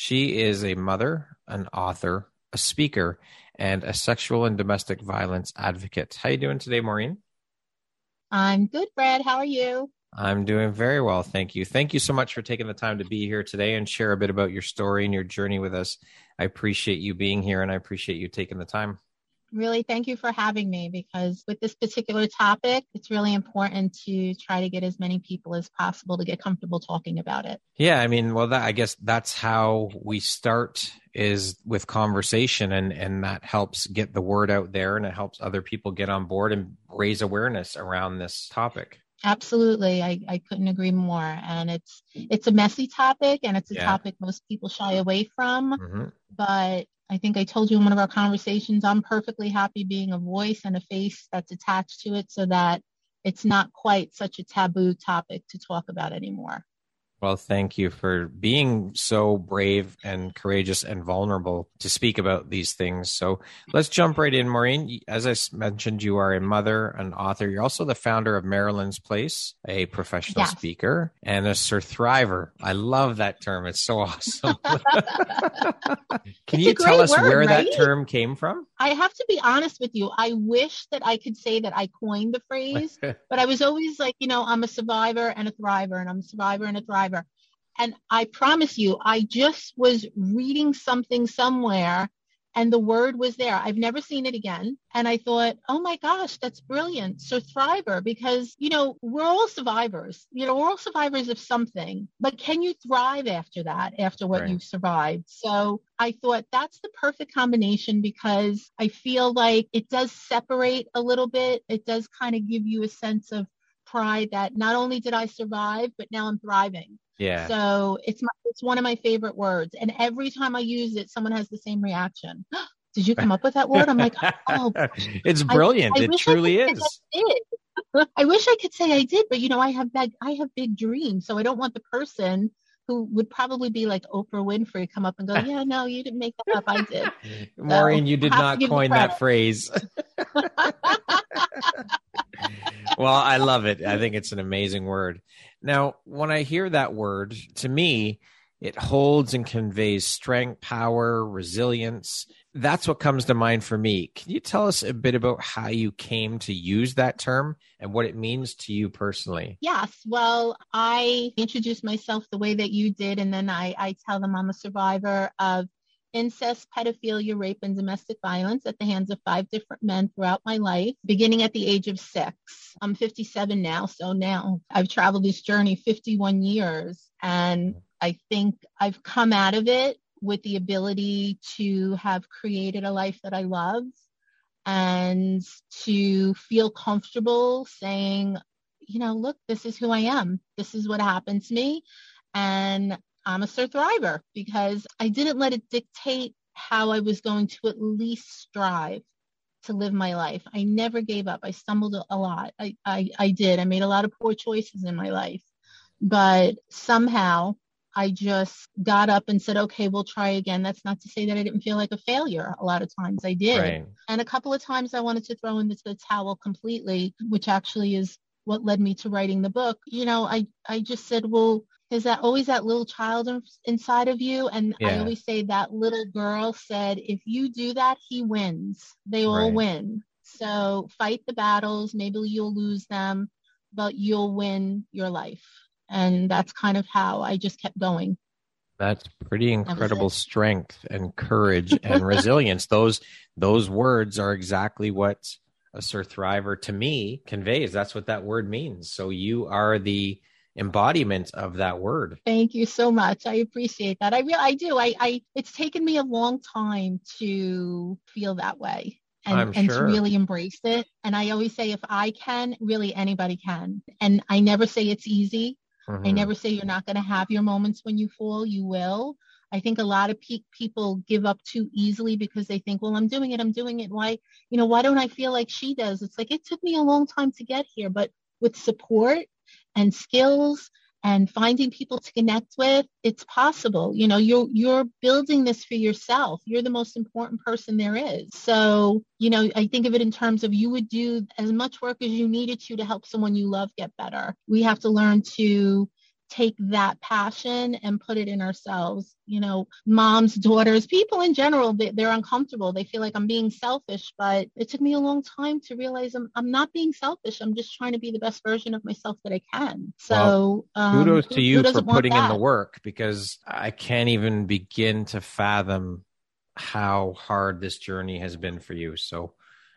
She is a mother, an author, a speaker, and a sexual and domestic violence advocate. How you doing today, Maureen? I'm good, Brad. How are you? I'm doing very well, thank you. Thank you so much for taking the time to be here today and share a bit about your story and your journey with us. I appreciate you being here and I appreciate you taking the time really thank you for having me because with this particular topic, it's really important to try to get as many people as possible to get comfortable talking about it. Yeah, I mean, well, that, I guess that's how we start is with conversation and and that helps get the word out there and it helps other people get on board and raise awareness around this topic. Absolutely. I, I couldn't agree more. And it's it's a messy topic and it's a yeah. topic most people shy away from. Mm-hmm. But I think I told you in one of our conversations, I'm perfectly happy being a voice and a face that's attached to it so that it's not quite such a taboo topic to talk about anymore. Well, thank you for being so brave and courageous and vulnerable to speak about these things. So let's jump right in, Maureen. As I mentioned, you are a mother, an author. You're also the founder of Maryland's Place, a professional yes. speaker, and a surthriver. I love that term. It's so awesome. Can it's you tell us word, where right? that term came from? I have to be honest with you. I wish that I could say that I coined the phrase, but I was always like, you know, I'm a survivor and a thriver, and I'm a survivor and a thriver. And I promise you, I just was reading something somewhere and the word was there. I've never seen it again. And I thought, oh my gosh, that's brilliant. So thriver, because, you know, we're all survivors. You know, we're all survivors of something, but can you thrive after that, after what right. you've survived? So I thought that's the perfect combination because I feel like it does separate a little bit. It does kind of give you a sense of pride that not only did I survive, but now I'm thriving. Yeah. So it's my, it's one of my favorite words, and every time I use it, someone has the same reaction. Did you come up with that word? I'm like, oh, it's brilliant. I, I it truly is. I, I wish I could say I did, but you know, I have big, I have big dreams, so I don't want the person who would probably be like Oprah Winfrey come up and go, "Yeah, no, you didn't make that up. I did." Maureen, so, you did not coin that phrase. well, I love it. I think it's an amazing word. Now, when I hear that word, to me, it holds and conveys strength, power, resilience. That's what comes to mind for me. Can you tell us a bit about how you came to use that term and what it means to you personally? Yes. Well, I introduced myself the way that you did, and then I, I tell them I'm a survivor of incest, pedophilia, rape, and domestic violence at the hands of five different men throughout my life, beginning at the age of six. I'm 57 now, so now I've traveled this journey 51 years, and I think I've come out of it with the ability to have created a life that I love and to feel comfortable saying, you know, look, this is who I am. This is what happened to me. And I'm a thriver because I didn't let it dictate how I was going to at least strive to live my life. I never gave up. I stumbled a lot. I, I, I did. I made a lot of poor choices in my life. But somehow I just got up and said, okay, we'll try again. That's not to say that I didn't feel like a failure. A lot of times I did. Right. And a couple of times I wanted to throw in the towel completely, which actually is what led me to writing the book. You know, I, I just said, well, is that always that little child inside of you and yeah. i always say that little girl said if you do that he wins they all right. win so fight the battles maybe you'll lose them but you'll win your life and that's kind of how i just kept going That's pretty incredible strength and courage and resilience. Those those words are exactly what a surthriver to me conveys. That's what that word means. So you are the embodiment of that word. Thank you so much. I appreciate that. I really I do. I, I it's taken me a long time to feel that way. And, and sure. to really embrace it. And I always say, if I can, really anybody can. And I never say it's easy. Mm-hmm. I never say you're not going to have your moments when you fall. You will. I think a lot of pe- people give up too easily because they think, well, I'm doing it. I'm doing it. Why, you know, why don't I feel like she does? It's like, it took me a long time to get here, but with support and skills and finding people to connect with it's possible. You know you're you're building this for yourself. You're the most important person there is. So you know i think of it in terms of you would do as much work as you needed to to help someone you love get better. We have to learn to take that passion and put it in ourselves. You know, moms, daughters, people in general, they, are uncomfortable. They feel like I'm being selfish, but it took me a long time to realize I'm, I'm not being selfish. I'm just trying to be the best version of myself that I can. So well, um, kudos to you for putting in the work because I can't even begin to fathom how hard this journey has been for you. So,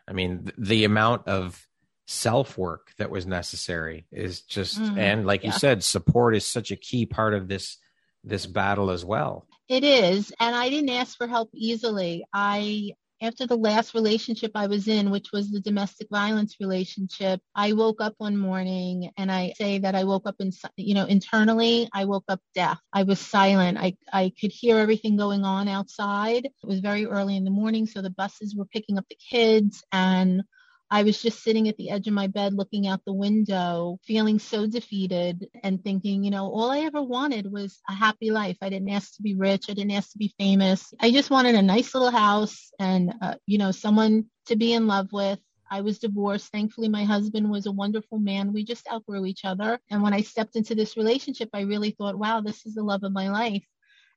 I mean, the amount of self work that was necessary is just mm, and like yeah. you said support is such a key part of this this battle as well. It is and i didn't ask for help easily. I after the last relationship i was in which was the domestic violence relationship i woke up one morning and i say that i woke up in you know internally i woke up deaf. I was silent. I i could hear everything going on outside. It was very early in the morning so the buses were picking up the kids and I was just sitting at the edge of my bed looking out the window, feeling so defeated and thinking, you know, all I ever wanted was a happy life. I didn't ask to be rich. I didn't ask to be famous. I just wanted a nice little house and, uh, you know, someone to be in love with. I was divorced. Thankfully, my husband was a wonderful man. We just outgrew each other. And when I stepped into this relationship, I really thought, wow, this is the love of my life.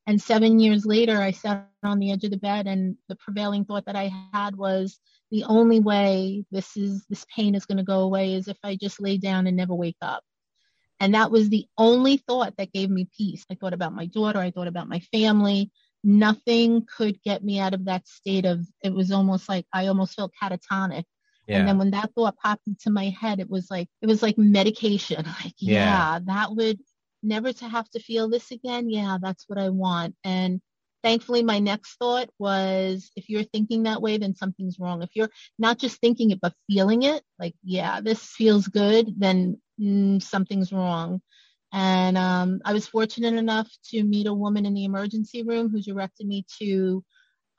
And seven years later, I sat on the edge of the bed, and the prevailing thought that I had was, the only way this is this pain is going to go away is if I just lay down and never wake up. And that was the only thought that gave me peace. I thought about my daughter, I thought about my family. Nothing could get me out of that state of it was almost like I almost felt catatonic. Yeah. And then when that thought popped into my head, it was like it was like medication. Like, yeah, yeah that would never to have to feel this again. Yeah, that's what I want. And thankfully my next thought was if you're thinking that way then something's wrong. If you're not just thinking it but feeling it like yeah this feels good then mm, something's wrong. And um, i was fortunate enough to meet a woman in the emergency room who directed me to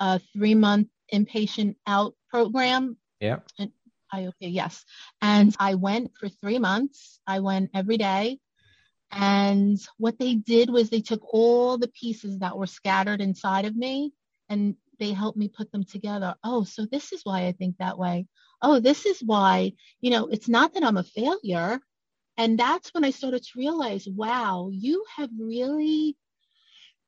a three month inpatient out program. Yeah. And I okay yes. And I went for three months. I went every day and what they did was they took all the pieces that were scattered inside of me and they helped me put them together. Oh, so this is why I think that way. Oh, this is why, you know, it's not that I'm a failure. And that's when I started to realize, wow, you have really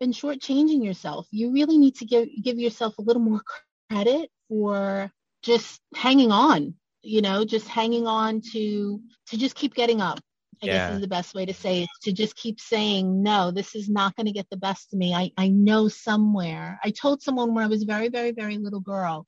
been shortchanging yourself. You really need to give give yourself a little more credit for just hanging on, you know, just hanging on to to just keep getting up I yeah. guess is the best way to say it, to just keep saying, no, this is not going to get the best of me. I, I know somewhere. I told someone when I was very, very, very little girl,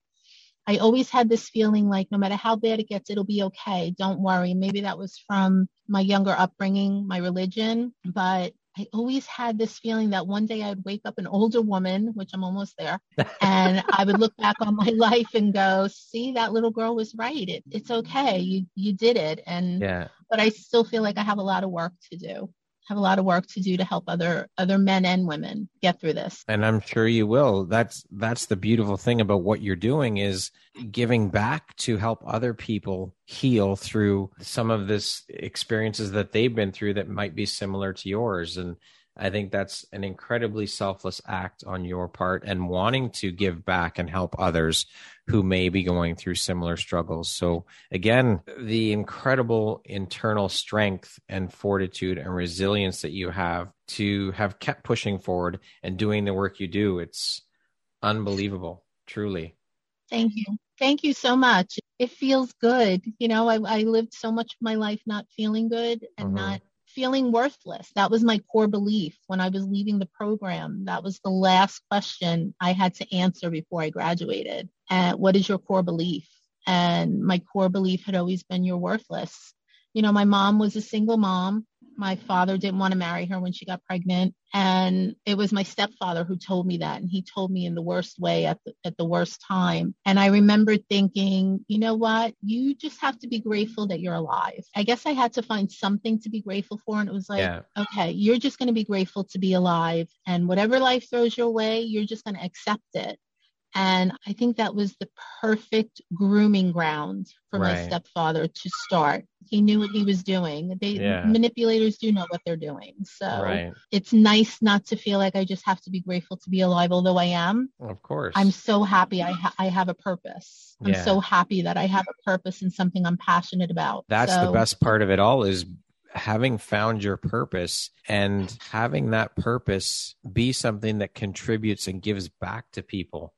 I always had this feeling like no matter how bad it gets, it'll be okay. Don't worry. Maybe that was from my younger upbringing, my religion, but I always had this feeling that one day I'd wake up an older woman, which I'm almost there, and I would look back on my life and go, "See, that little girl was right. It, it's okay. You you did it." And yeah. But I still feel like I have a lot of work to do. Have a lot of work to do to help other other men and women get through this. And i'm sure you will. That's that's the beautiful thing about what you're doing is giving back to help other people heal through some of this experiences that they've been through that might be similar to yours. And I think that's an incredibly selfless act on your part and wanting to give back and help others who may be going through similar struggles. So, again, the incredible internal strength and fortitude and resilience that you have to have kept pushing forward and doing the work you do, it's unbelievable, truly. Thank you. Thank you so much. It feels good. You know, I, I lived so much of my life not feeling good and mm-hmm. not feeling worthless. That was my core belief when I was leaving the program. That was the last question I had to answer before I graduated. And what is your core belief? And my core belief had always been you're worthless. You know, my mom was a single mom. My father didn't want to marry her when she got pregnant. And it was my stepfather who told me that. And he told me in the worst way at the, at the worst time. And I remember thinking, you know what? You just have to be grateful that you're alive. I guess I had to find something to be grateful for. And it was like, yeah. okay, you're just going to be grateful to be alive. And whatever life throws your way, you're just going to accept it. And I think that was the perfect grooming ground for right. my stepfather to start. He knew what he was doing. They yeah. manipulators do know what they're doing. So right. it's nice not to feel like I just have to be grateful to be alive, although I am. Of course. I'm so happy I, ha- I have a purpose. I'm yeah. so happy that I have a purpose and something I'm passionate about. That's so, the best part of it all is having found your purpose and having that purpose be something that contributes and gives back to people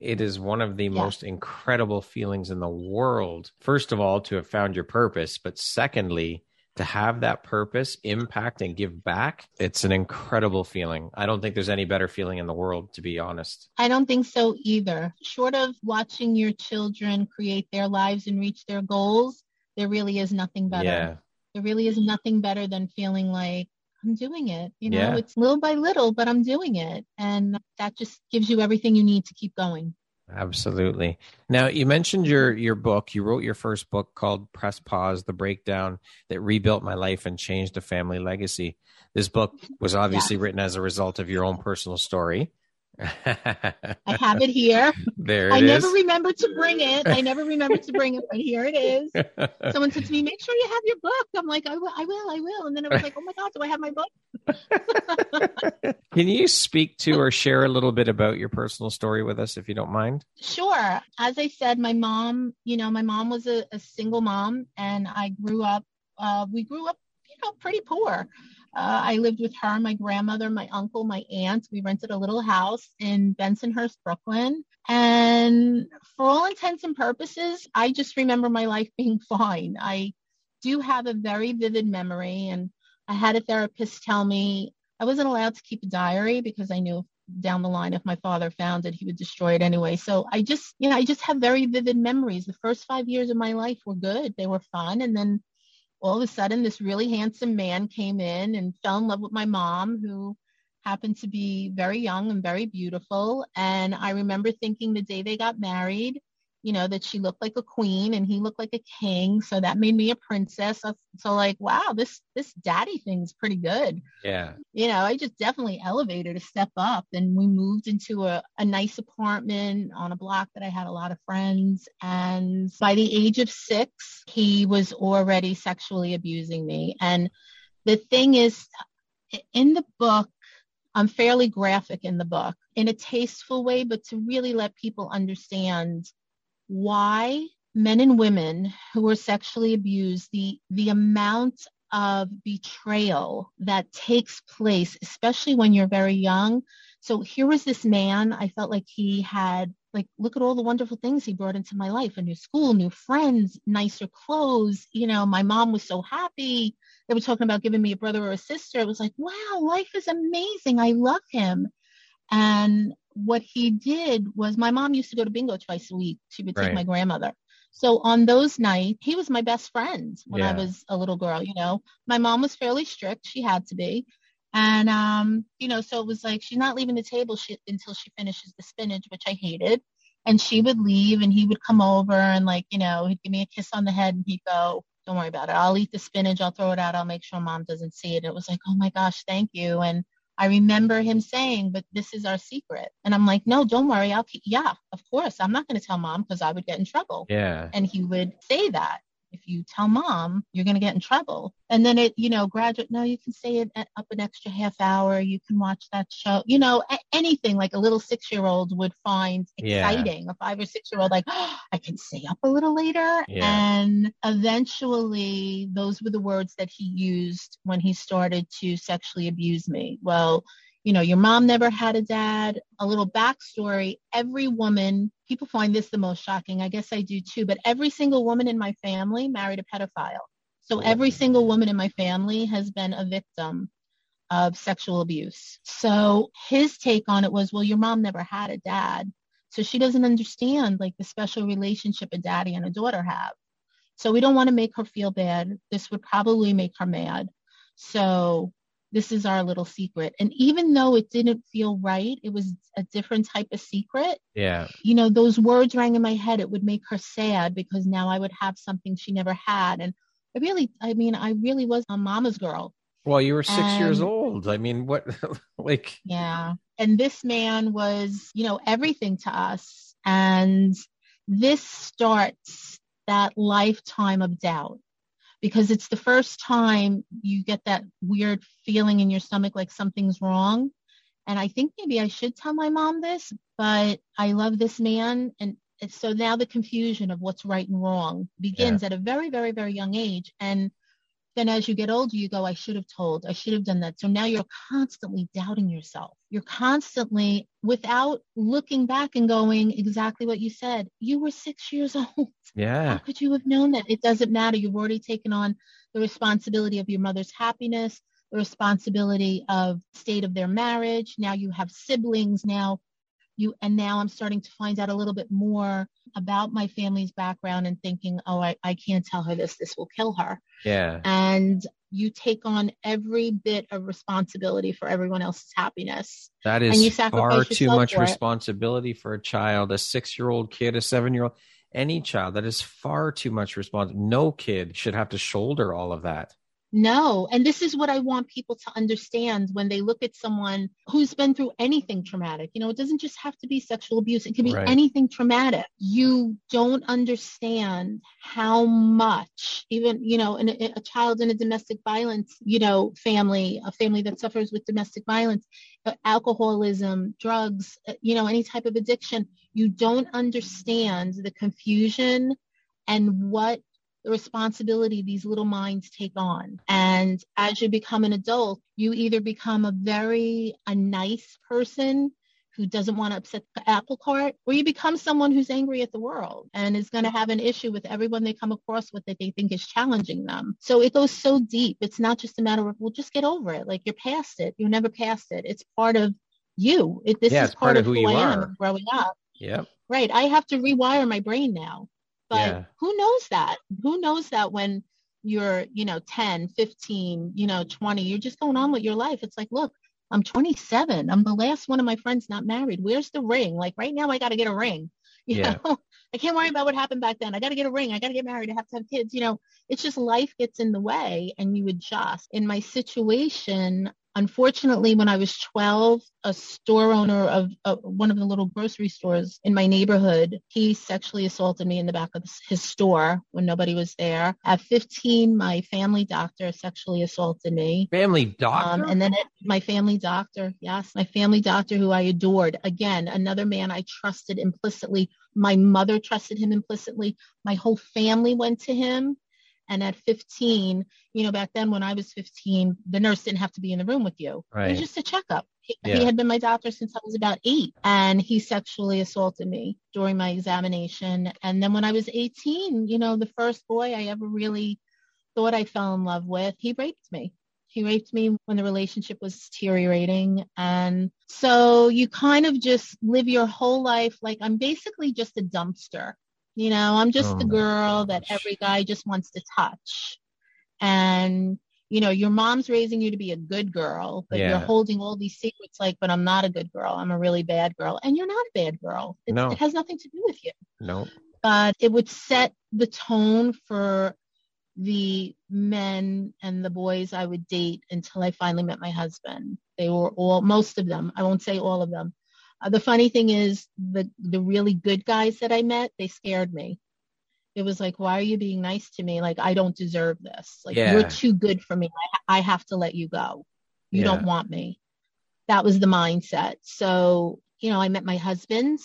it is one of the yeah. most incredible feelings in the world. First of all, to have found your purpose, but secondly, to have that purpose impact and give back, it's an incredible feeling. I don't think there's any better feeling in the world, to be honest. I don't think so either. Short of watching your children create their lives and reach their goals, there really is nothing better. Yeah. There really is nothing better than feeling like I'm doing it. You know, yeah. it's little by little, but I'm doing it. And that just gives you everything you need to keep going. Absolutely. Now you mentioned your your book. You wrote your first book called Press Pause: The Breakdown that rebuilt my life and changed a family legacy. This book was obviously yeah. written as a result of your own personal story. I have it here. There I is. never remember to bring it. I never remember to bring it, but here it is. Someone said to me, "Make sure you have your book." I'm like, "I will, I will, I will." And then I was like, "Oh my god, do I have my book?" Can you speak to or share a little bit about your personal story with us, if you don't mind? Sure. As I said, my mom, you know, my mom was a, a single mom, and I grew up. Uh, we grew up, you know, pretty poor. Uh, I lived with her, my grandmother, my uncle, my aunt. We rented a little house in Bensonhurst, Brooklyn. And for all intents and purposes, I just remember my life being fine. I do have a very vivid memory. And I had a therapist tell me I wasn't allowed to keep a diary because I knew down the line if my father found it he would destroy it anyway so i just you know i just have very vivid memories the first five years of my life were good they were fun and then all of a sudden this really handsome man came in and fell in love with my mom who happened to be very young and very beautiful. And i remember thinking the day they got married you know, that she looked like a queen and he looked like a king. So that made me a princess. So, like, wow, this this daddy thing's pretty good. Yeah. You know, I just definitely elevated a step up. And we moved into a, a nice apartment on a block that I had a lot of friends. And by the age of six, he was already sexually abusing me. And the thing is, in the book, I'm fairly graphic in the book in a tasteful way, but to really let people understand why men and women who were sexually abused, the, the amount of betrayal that takes place, especially when you're very young. So here was this man, I felt like he had like look at all the wonderful things he brought into my life a new school new friends nicer clothes you know my mom was so happy. They were talking about giving me a brother or a sister. It was like wow life is amazing. I love him. And what he did was my mom used to go to bingo twice a week. She would take right. my grandmother. So on those nights, he was my best friend when yeah. I was a little girl, you know. My mom was fairly strict. She had to be. And, um, you know, so it was like, she's not leaving the table she, until she finishes the spinach, which I hated. And she would leave and he would come over and like, you know, he'd give me a kiss on the head and he'd go, don't worry about it. I'll eat the spinach. I'll throw it out. I'll make sure mom doesn't see it. It was like, oh my gosh, thank you. And I remember him saying, but this is our secret. And I'm like, no, don't worry. I'll keep, yeah, of course. I'm not going to tell mom because I would get in trouble. Yeah. And he would say that if you tell mom, you're going to get in trouble. And then it, you know, graduate, no, you can stay up an extra half hour. You can watch that show, you know, anything like a little six year old would find exciting. Yeah. A five or six year old, like, oh, I can stay up a little later. Yeah. And eventually, those were the words that he used when he started to sexually abuse me. Well, you know, your mom never had a dad. A little backstory every woman, people find this the most shocking. I guess I do too, but every single woman in my family married a pedophile. So every single woman in my family has been a victim of sexual abuse. So his take on it was, well, your mom never had a dad. So she doesn't understand like the special relationship a daddy and a daughter have. So we don't want to make her feel bad. This would probably make her mad. So this is our little secret. And even though it didn't feel right, it was a different type of secret. Yeah. You know, those words rang in my head. It would make her sad because now I would have something she never had. And I really, I mean, I really was a mama's girl. Well, you were six and, years old. I mean, what, like. Yeah. And this man was, you know, everything to us. And this starts that lifetime of doubt because it's the first time you get that weird feeling in your stomach like something's wrong. And I think maybe I should tell my mom this, but I love this man. And so now the confusion of what's right and wrong begins yeah. at a very, very, very young age. And then as you get older, you go, I should have told, I should have done that. So now you're constantly doubting yourself. You're constantly, without looking back and going exactly what you said, you were six years old. Yeah. How could you have known that? It doesn't matter. You've already taken on the responsibility of your mother's happiness, the responsibility of state of their marriage. Now you have siblings. Now you and now I'm starting to find out a little bit more about my family's background and thinking, oh, I, I can't tell her this. This will kill her. Yeah. And you take on every bit of responsibility for everyone else's happiness. That is far too much for responsibility for a child, a six year old kid, a seven year old, any child. That is far too much responsibility. No kid should have to shoulder all of that. No. And this is what I want people to understand when they look at someone who's been through anything traumatic. You know, it doesn't just have to be sexual abuse, it can be right. anything traumatic. You don't understand how much, even, you know, in a, a child in a domestic violence, you know, family, a family that suffers with domestic violence, uh, alcoholism, drugs, uh, you know, any type of addiction, you don't understand the confusion and what the responsibility these little minds take on. And as you become an adult, you either become a very a nice person who doesn't want to upset the apple cart, or you become someone who's angry at the world and is going to have an issue with everyone they come across with that they think is challenging them. So it goes so deep. It's not just a matter of, well, just get over it. Like you're past it. You're never past it. It's part of you. It, this yeah, is part, part, of who, who you I are growing up. Yep. Right. I have to rewire my brain now. But yeah. who knows that? Who knows that when you're, you know, 10, 15, you know, 20, you're just going on with your life. It's like, look, I'm 27. I'm the last one of my friends not married. Where's the ring? Like right now, I got to get a ring. You yeah. know, I can't worry about what happened back then. I got to get a ring. I got to get married. I have to have kids. You know, it's just life gets in the way and you adjust. In my situation, Unfortunately, when I was 12, a store owner of uh, one of the little grocery stores in my neighborhood, he sexually assaulted me in the back of his store when nobody was there. At 15, my family doctor sexually assaulted me. Family doctor? Um, and then it, my family doctor, yes, my family doctor who I adored. Again, another man I trusted implicitly. My mother trusted him implicitly. My whole family went to him. And at 15, you know, back then when I was 15, the nurse didn't have to be in the room with you. Right. It was just a checkup. He, yeah. he had been my doctor since I was about eight, and he sexually assaulted me during my examination. And then when I was 18, you know, the first boy I ever really thought I fell in love with, he raped me. He raped me when the relationship was deteriorating. And so you kind of just live your whole life like I'm basically just a dumpster. You know, I'm just oh the girl that every guy just wants to touch. And, you know, your mom's raising you to be a good girl, but yeah. you're holding all these secrets like, but I'm not a good girl. I'm a really bad girl. And you're not a bad girl. It, no. it has nothing to do with you. No. But it would set the tone for the men and the boys I would date until I finally met my husband. They were all, most of them, I won't say all of them, uh, the funny thing is the the really good guys that I met, they scared me. It was like, why are you being nice to me? Like I don't deserve this. Like yeah. you're too good for me. I, I have to let you go. You yeah. don't want me. That was the mindset. So, you know, I met my husband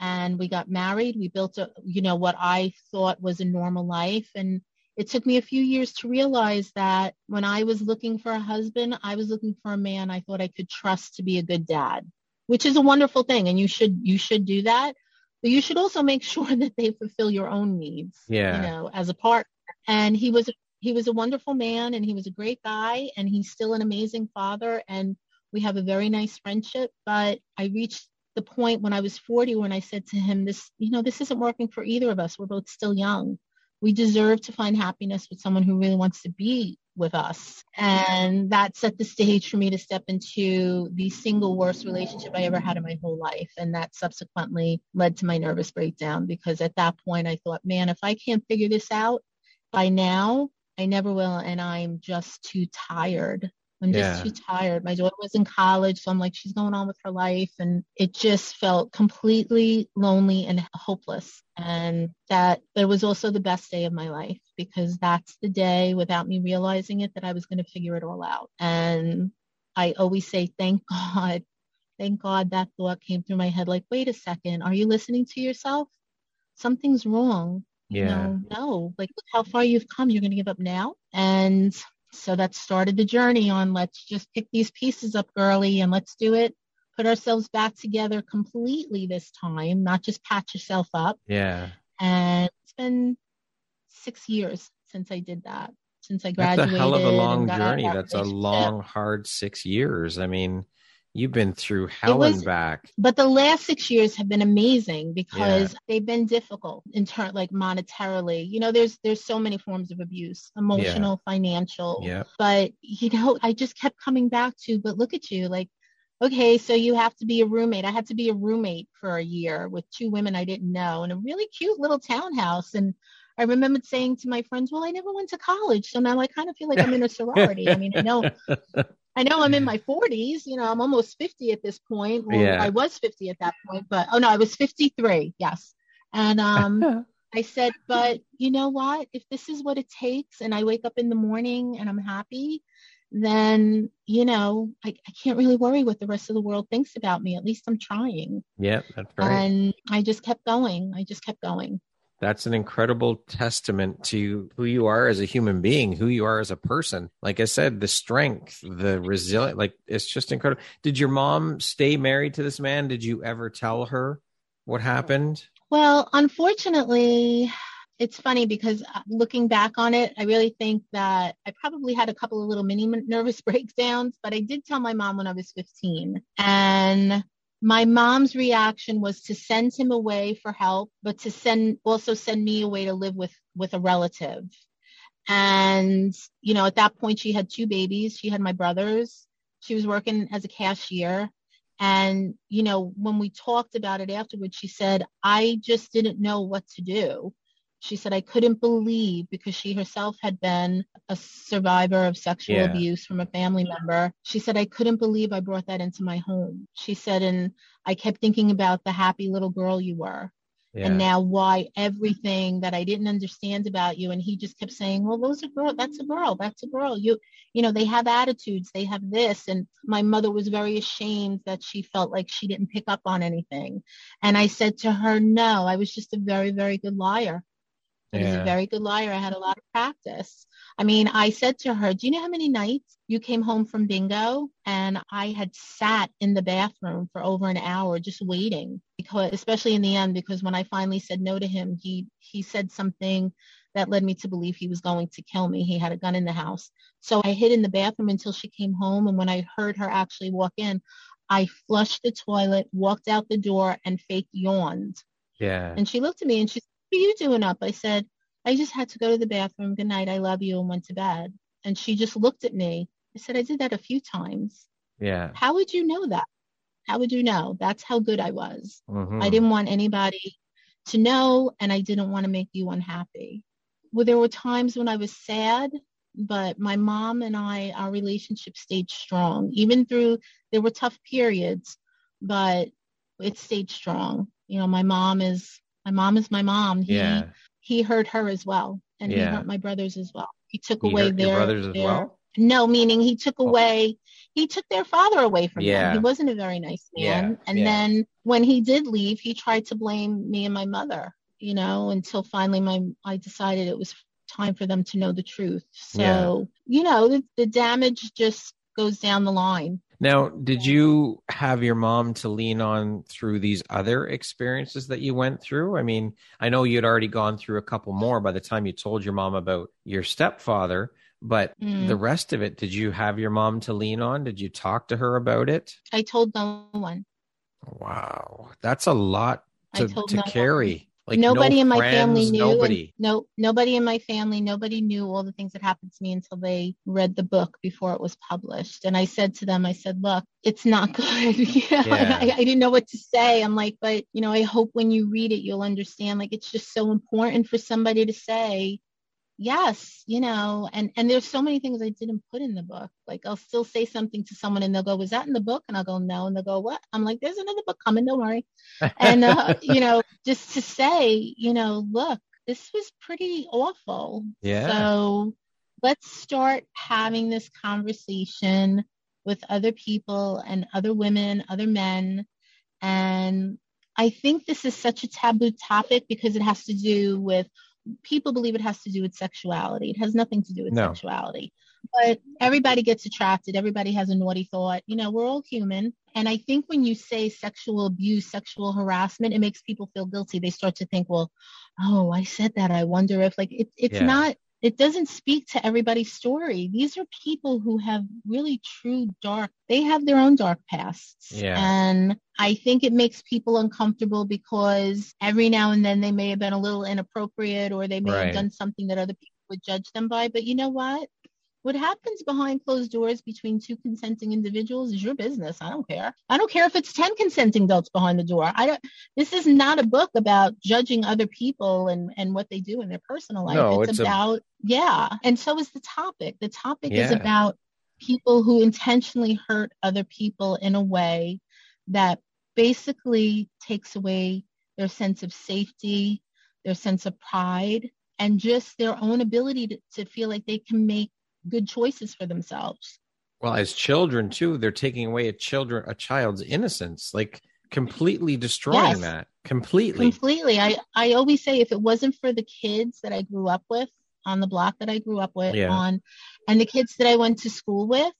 and we got married. We built a, you know, what I thought was a normal life. And it took me a few years to realize that when I was looking for a husband, I was looking for a man I thought I could trust to be a good dad which is a wonderful thing and you should you should do that but you should also make sure that they fulfill your own needs yeah you know as a partner and he was he was a wonderful man and he was a great guy and he's still an amazing father and we have a very nice friendship. But I reached the point when I was 40 when I said to him, this, you know, this isn't working for either of us. We're both still young. We deserve to find happiness with someone who really wants to be with us. And that set the stage for me to step into the single worst relationship I ever had in my whole life. And that subsequently led to my nervous breakdown because at that point I thought, man, if I can't figure this out by now, I never will. And I'm just too tired I'm just yeah. too tired. My daughter was in college, so I'm like, she's going on with her life. And it just felt completely lonely and hopeless. And that it was also the best day of my life because that's the day without me realizing it that I was going to figure it all out. And I always say, thank God, thank God that thought came through my head like, wait a second, are you listening to yourself? Something's wrong. Yeah. You know, no, like how far you've come, you're going to give up now. And so that started the journey on let's just pick these pieces up, girly, and let's do it. Put ourselves back together completely this time, not just patch yourself up. Yeah. And it's been six years since I did that. Since I graduated. That's a hell of a long journey. That's a long, hard six years. I mean, You've been through hell was, and back. But the last six years have been amazing because yeah. they've been difficult in turn like monetarily. You know, there's there's so many forms of abuse, emotional, yeah. financial. Yeah. But you know, I just kept coming back to, but look at you, like okay, so you have to be a roommate. I had to be a roommate for a year with two women I didn't know in a really cute little townhouse. And I remembered saying to my friends, well, I never went to college. So now I kind of feel like I'm in a sorority. I mean, I know I know I'm in my 40s. You know, I'm almost 50 at this point. Well, yeah. I was 50 at that point, but oh no, I was 53. Yes. And um, I said, but you know what? If this is what it takes, and I wake up in the morning and I'm happy, then you know I, I can't really worry what the rest of the world thinks about me. At least I'm trying. Yeah, that's right. And I just kept going. I just kept going that's an incredible testament to who you are as a human being, who you are as a person. Like I said, the strength, the resilience, like it's just incredible. Did your mom stay married to this man? Did you ever tell her what happened? Well, unfortunately, it's funny because uh, looking back on it, I really think that I probably had a couple of little mini nervous breakdowns, but I did tell my mom when I was 15. And my mom's reaction was to send him away for help, but to send also send me away to live with with a relative. And you know, at that point, she had two babies. She had my brothers. She was working as a cashier. And you know, when we talked about it afterwards, she said, "I just didn't know what to do." She said, I couldn't believe because she herself had been a survivor of sexual yeah. abuse from a family member. She said, I couldn't believe I brought that into my home. She said, and I kept thinking about the happy little girl you were. Yeah. And now why everything that I didn't understand about you. And he just kept saying, well, those are girl, that's a girl, that's a girl. You, you know, they have attitudes, they have this. And my mother was very ashamed that she felt like she didn't pick up on anything. And I said to her, no, I was just a very, very good liar. I yeah. was a very good liar. I had a lot of practice. I mean, I said to her, Do you know how many nights you came home from bingo? And I had sat in the bathroom for over an hour just waiting because especially in the end, because when I finally said no to him, he he said something that led me to believe he was going to kill me. He had a gun in the house. So I hid in the bathroom until she came home. And when I heard her actually walk in, I flushed the toilet, walked out the door, and fake yawned. Yeah. And she looked at me and she are you doing up? I said, I just had to go to the bathroom. Good night. I love you and went to bed. And she just looked at me. I said, I did that a few times. Yeah. How would you know that? How would you know? That's how good I was. Mm-hmm. I didn't want anybody to know and I didn't want to make you unhappy. Well, there were times when I was sad, but my mom and I, our relationship stayed strong. Even through, there were tough periods, but it stayed strong. You know, my mom is my mom is my mom. He yeah. he hurt her as well, and yeah. he hurt my brothers as well. He took he away their brothers as well. No, meaning he took oh. away. He took their father away from yeah. them. He wasn't a very nice man. Yeah. And then when he did leave, he tried to blame me and my mother. You know, until finally my I decided it was time for them to know the truth. So you know, the, the damage just goes down the line. Now, did you have your mom to lean on through these other experiences that you went through? I mean, I know you'd already gone through a couple more by the time you told your mom about your stepfather, but mm. the rest of it, did you have your mom to lean on? Did you talk to her about it? I told no one. Wow. That's a lot to, to no carry. One. Like nobody no in my friends, family knew. Nobody. No, nobody in my family, nobody knew all the things that happened to me until they read the book before it was published. And I said to them, I said, look, it's not good. you know, yeah. I, I didn't know what to say. I'm like, but you know, I hope when you read it, you'll understand. Like, it's just so important for somebody to say, yes you know and and there's so many things i didn't put in the book. Like i'll still say something to someone and they'll go was that in the book? And i'll go no. And they'll go what? I'm like there's another book coming don't worry. And uh, you know just to say you know look this was pretty awful. Yeah. So let's start having this conversation with other people and other women other men. And i think this is such a taboo topic because it has to do with people believe it has to do with sexuality. It has nothing to do with no. sexuality. But everybody gets attracted. Everybody has a naughty thought. You know, we're all human. And I think when you say sexual abuse, sexual harassment, it makes people feel guilty. They start to think, well, oh, I said that. I wonder if like it, it's yeah. not it doesn't speak to everybody's story. These are people who have really true dark, they have their own dark pasts. Yeah. And I think it makes people uncomfortable because every now and then they may have been a little inappropriate or they may right. have done something that other people would judge them by. But you know what? What happens behind closed doors between two consenting individuals is your business. I don't care. I don't care if it's 10 consenting adults behind the door. I don't this is not a book about judging other people and and what they do in their personal life. No, it's, it's about a... yeah. And so is the topic. The topic yeah. is about people who intentionally hurt other people in a way that basically takes away their sense of safety, their sense of pride, and just their own ability to, to feel like they can make good choices for themselves. Well, as children too, they're taking away a children a child's innocence, like completely destroying yes. that. Completely. Completely. I, I always say if it wasn't for the kids that I grew up with on the block that I grew up with yeah. on and the kids that I went to school with,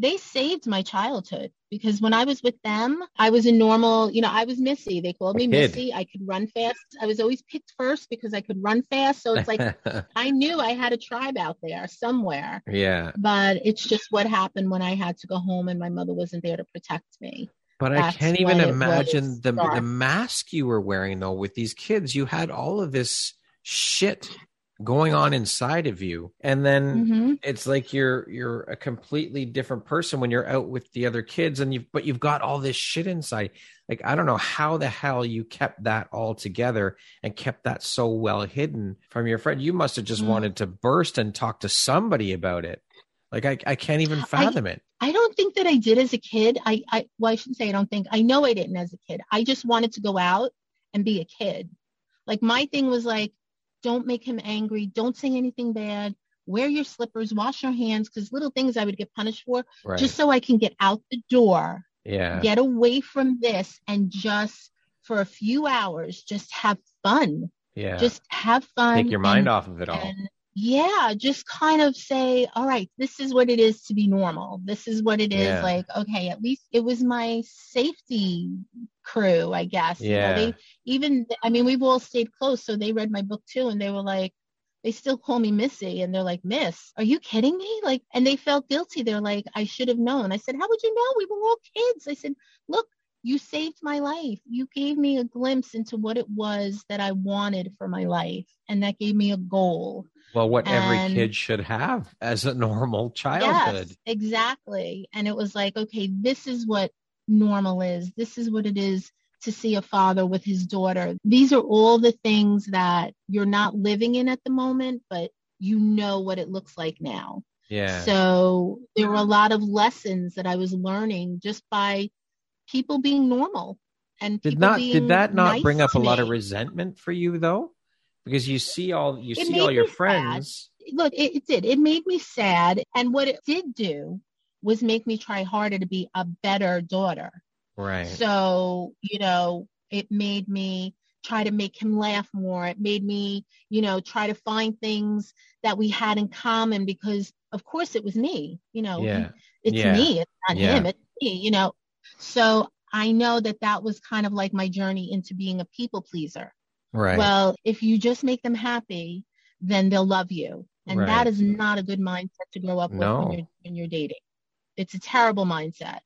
they saved my childhood because when I was with them, I was a normal, you know, I was Missy. They called me Missy. I could run fast. I was always picked first because I could run fast. So it's like I knew I had a tribe out there somewhere. Yeah. But it's just what happened when I had to go home and my mother wasn't there to protect me. But That's I can't even imagine the the mask you were wearing though with these kids. You had all of this shit going on inside of you. And then mm-hmm. it's like you're you're a completely different person when you're out with the other kids and you but you've got all this shit inside. Like i don't know how the hell you kept that all together and kept that so well hidden from your friend. You must have just mm-hmm. wanted to burst and talk to somebody about it. Like i, I can't even fathom I, it. I don't think that i did as a kid. I i well i shouldn't say i don't think. I know i didn't as a kid. I just wanted to go out and be a kid. Like my thing was like don't make him angry. Don't say anything bad. Wear your slippers, wash your hands, because little things I would get punished for, right. just so I can get out the door, yeah, get away from this, and just for a few hours, just have fun. Yeah, just have fun. Take your mind and, off of it all. And, yeah, just kind of say, all right, this is what it is to be normal. This is what it is. Yeah. Like, okay, at least it was my safety crew, I guess. Yeah. You know, they even, I mean, we've all stayed close. So they read my book too. And they were like, they still call me Missy and they're like, Miss, are you kidding me? Like, and they felt guilty. They're like, I should have known. I said, How would you know? We were all kids. I said, Look, you saved my life. You gave me a glimpse into what it was that I wanted for my life. And that gave me a goal. Well, what and, every kid should have as a normal childhood. Yes, exactly. And it was like, okay, this is what normal is. This is what it is to see a father with his daughter. These are all the things that you're not living in at the moment, but you know what it looks like now. Yeah. So there were a lot of lessons that I was learning just by people being normal and did not did that not nice bring up a lot of resentment for you though? Because you see all you it see all your friends. Sad. Look, it, it did. It made me sad, and what it did do was make me try harder to be a better daughter. Right. So, you know, it made me try to make him laugh more. It made me, you know, try to find things that we had in common because of course it was me, you know, yeah. it's yeah. me, it's not yeah. him. it's me, you know. So I know that that was kind of like my journey into being a people pleaser. Right. Well, if you just make them happy, then they'll love you. And Right. that is not a good mindset to grow up with No. when you're when you're dating. It's a terrible mindset.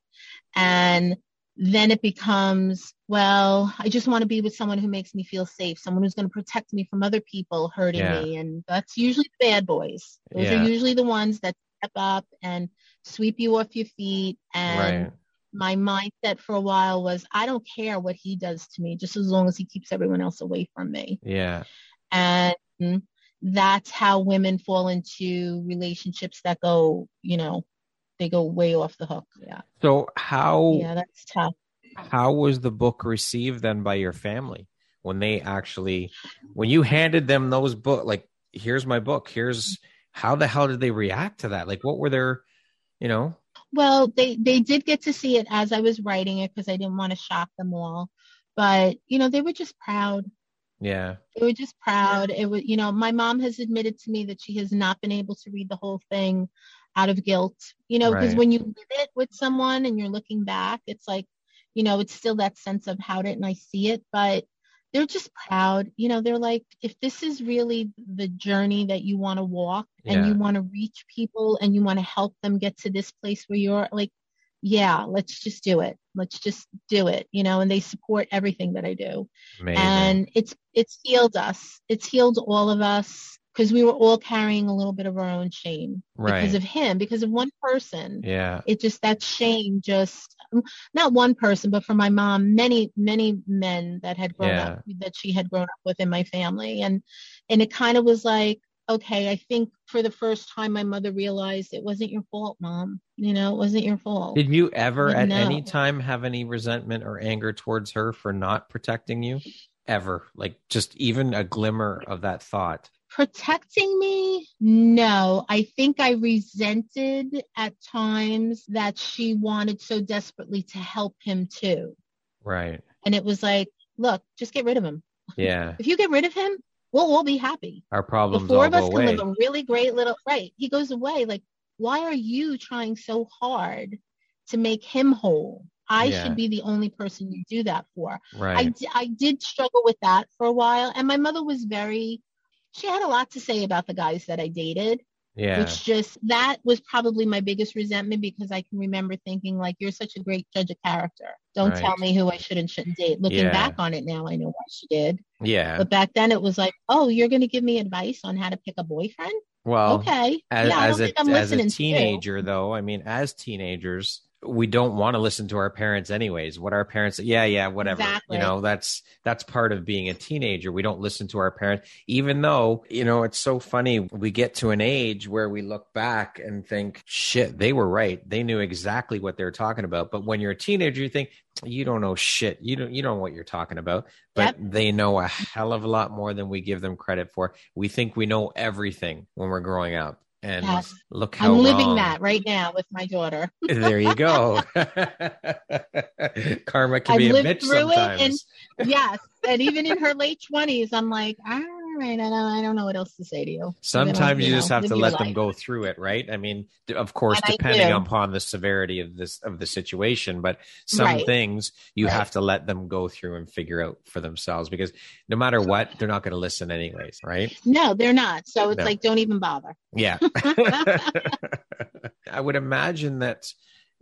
And then it becomes, well, I just want to be with someone who makes me feel safe, someone who's going to protect me from other people hurting Yeah. me. And that's usually the bad boys. Those Yeah. are usually the ones that step up and sweep you off your feet. And right. My mindset for a while was, I don't care what he does to me, just as long as he keeps everyone else away from me. Yeah. and that's how women fall into relationships that go you know they go way off the hook. Yeah. So how yeah that's tough. how was the book received then by your family when they actually when you handed them those book like here's my book here's how the hell did they react to that? Like what were their you know well they they did get to see it as i was writing it because i didn't want to shock them all. But you know they were just proud. Yeah. They were just proud. It was you know my mom has admitted to me that she has not been able to read the whole thing out of guilt. You know because Right. when you live it with someone and you're looking back it's like you know it's still that sense of how didn't i see it? But they're just proud you know they're like if this is really the journey that you want to walk and Yeah. you want to reach people and you want to help them get to this place where you're like yeah let's just do it. Let's just do it you know and they support everything that i do. Amazing. And it's it's healed us. It's healed all of us because we were all carrying a little bit of our own shame right. because of him because of one person. Yeah. It just that shame just um, not one person but for my mom many many men that had grown up that she had grown up with in my family. And and it kind of was like okay i think for the first time my mother realized it wasn't your fault mom. You know it wasn't your fault. Did you ever at any time have any resentment or anger towards her for not protecting you? Ever. Like just even a glimmer of that thought protecting me? No. I think i resented at times that she wanted so desperately to help him too. Right. And it was like look just get rid of him. Yeah. If you get rid of him we'll all be happy. Our problems. the four of us can away. live a really great little right he goes away. Like why are you trying so hard to make him whole? I Yeah. should be the only person you do that for. I, right. d- I did struggle with that for a while and my mother was very she had a lot to say about the guys that i dated yeah. which just that was probably my biggest resentment because i can remember thinking like you're such a great judge of character. Don't Right. tell me who i should and shouldn't date. Looking Yeah. back on it now i know why she did. Yeah. But back then it was like oh you're going to give me advice on how to pick a boyfriend? Well okay. as, yeah i as don't a think i'm as a listening to teenager though i mean as teenagers we don't want to listen to our parents anyways. What our parents yeah yeah whatever. Exactly. you know that's that's part of being a teenager. We don't listen to our parents even though you know it's so funny we get to an age where we look back and think shit they were right. They knew exactly what they were talking about. But when you're a teenager you think you don't know shit. You don't you don't know what you're talking about. But they know a hell of a lot more than we give them credit for. We think we know everything when we're growing up and Yes. look how i'm living wrong. that right now with my daughter There you go. Karma can I've be a bitch sometimes. yes and even in her late 20s i'm like all right i don't, I don't know what else to say to you Sometimes you, know, just have to let them life. go through it, right? I mean, of course, And depending upon the severity of this of the situation, but some Right. things you Right. have to let them go through and figure out for themselves because no matter what, they're not going to listen anyways, right? no they're not so it's No. like don't even bother Yeah. I would imagine that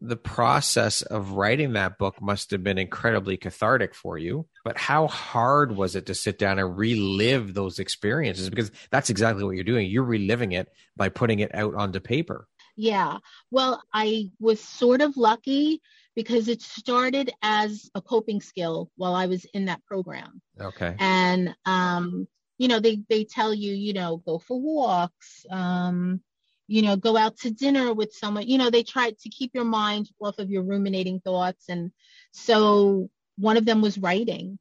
the process of writing that book must have been incredibly cathartic for you. But how hard was it to sit down and relive those experiences? Because that's exactly what you're doing. You're reliving it by putting it out onto paper. Yeah. Well, I was sort of lucky because it started as a coping skill while I was in that program. Okay. And um, you know, they they tell you, you know, go for walks, um, you know, go out to dinner with someone. You know, they try to keep your mind off of your ruminating thoughts. And so one of them was writing.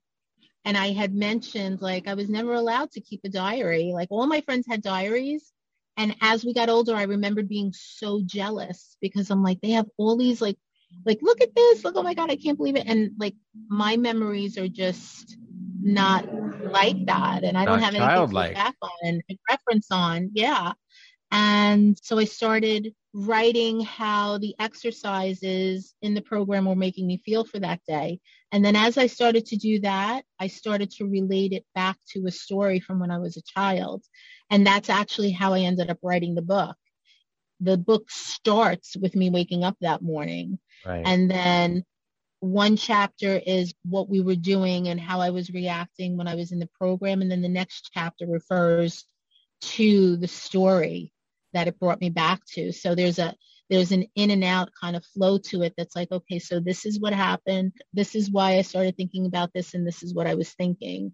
And I had mentioned like I was never allowed to keep a diary. Like all my friends had diaries. And as we got older, I remembered being so jealous because I'm like, they have all these like, like, look at this, look, oh my God, I can't believe it. And like my memories are just not like that. And I don't Not have anything to childlike. back on and reference on. Yeah. And so I started writing how the exercises in the program were making me feel for that day. And then as I started to do that, I started to relate it back to a story from when I was a child. And that's actually how I ended up writing the book. The book starts with me waking up that morning. Right. And then one chapter is what we were doing and how I was reacting when I was in the program. And then the next chapter refers to the story that it brought me back to. So there's a there's an in and out kind of flow to it that's like, okay, so this is what happened. This is why I started thinking about this and this is what I was thinking.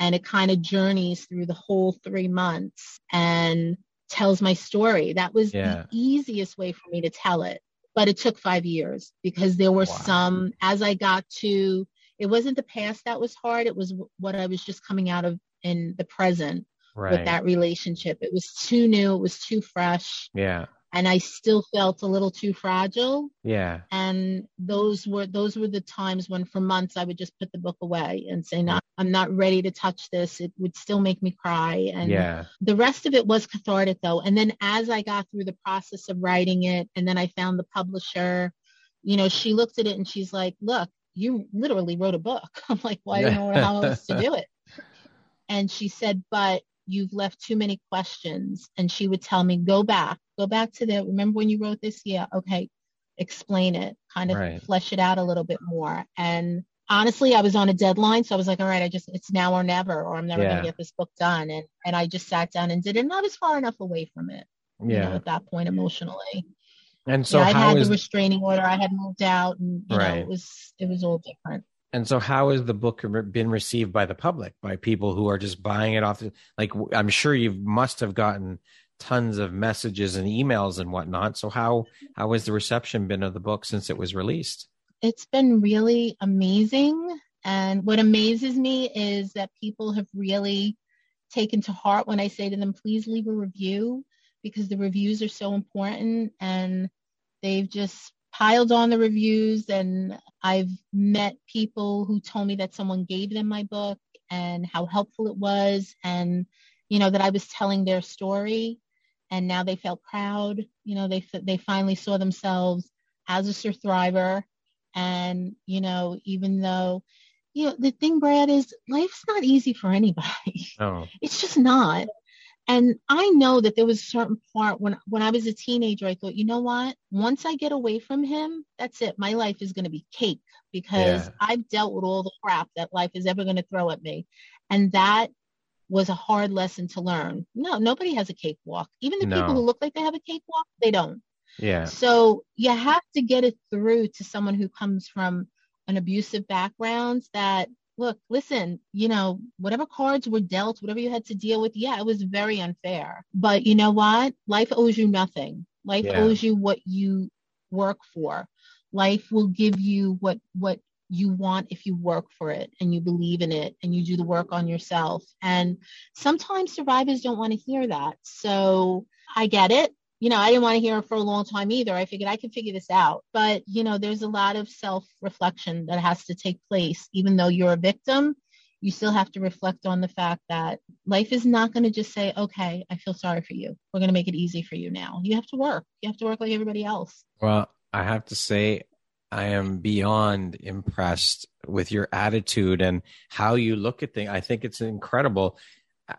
And it kind of journeys through the whole three months and tells my story. That was yeah. the easiest way for me to tell it. But it took five years because there were wow. some, as I got to, it wasn't the past that was hard. It was what I was just coming out of in the present right. with that relationship. It was too new. It was too fresh. Yeah. And I still felt a little too fragile. Yeah. And those were those were the times when for months I would just put the book away and say, no, mm. I'm not ready to touch this. It would still make me cry. And yeah. the rest of it was cathartic though. And then as I got through the process of writing it and then I found the publisher, you know, she looked at it and she's like, look, you literally wrote a book. I'm like, well, I don't know how else to do it. And she said, but you've left too many questions. And she would tell me, go back, go back to the, remember when you wrote this? Yeah. Okay. Explain it, kind of right. flesh it out a little bit more. And honestly, I was on a deadline. So I was like, all right, I just, it's now or never, or I'm never yeah. going to get this book done. And, and I just sat down and did it. And I was far enough away from it, yeah. you know, at that point emotionally. And so I had is... the restraining order. I had moved out and, you right. know, it was, it was all different. And so, how has the book been received by the public, by people who are just buying it off? Like, I'm sure you must have gotten tons of messages and emails and whatnot. So, how how has the reception been of the book since it was released? It's been really amazing. And what amazes me is that people have really taken to heart when I say to them, please leave a review because the reviews are so important and they've just piled on the reviews and I've met people who told me that someone gave them my book and how helpful it was and you know that I was telling their story and now they felt proud. You know they they finally saw themselves as a survivor and you know even though you know the thing Brad is life's not easy for anybody. Oh. it's just not and I know that there was a certain part when when I was a teenager, I thought, you know what? Once I get away from him, that's it. My life is going to be cake because yeah. I've dealt with all the crap that life is ever going to throw at me, and that was a hard lesson to learn. No, nobody has a cakewalk. Even the no. people who look like they have a cakewalk, they don't. Yeah. So you have to get it through to someone who comes from an abusive background that look, listen, you know, whatever cards were dealt, whatever you had to deal with, yeah, it was very unfair. But you know what? Life owes you nothing. Life yeah. owes you what you work for. Life will give you what what you want if you work for it and you believe in it and you do the work on yourself. And sometimes survivors don't want to hear that. So I get it you know, I didn't want to hear it for a long time either. I figured I could figure this out. But, you know, there's a lot of self reflection that has to take place. Even though you're a victim, you still have to reflect on the fact that life is not going to just say, okay, I feel sorry for you. We're going to make it easy for you now. You have to work. You have to work like everybody else. Well, I have to say, I am beyond impressed with your attitude and how you look at things. I think it's incredible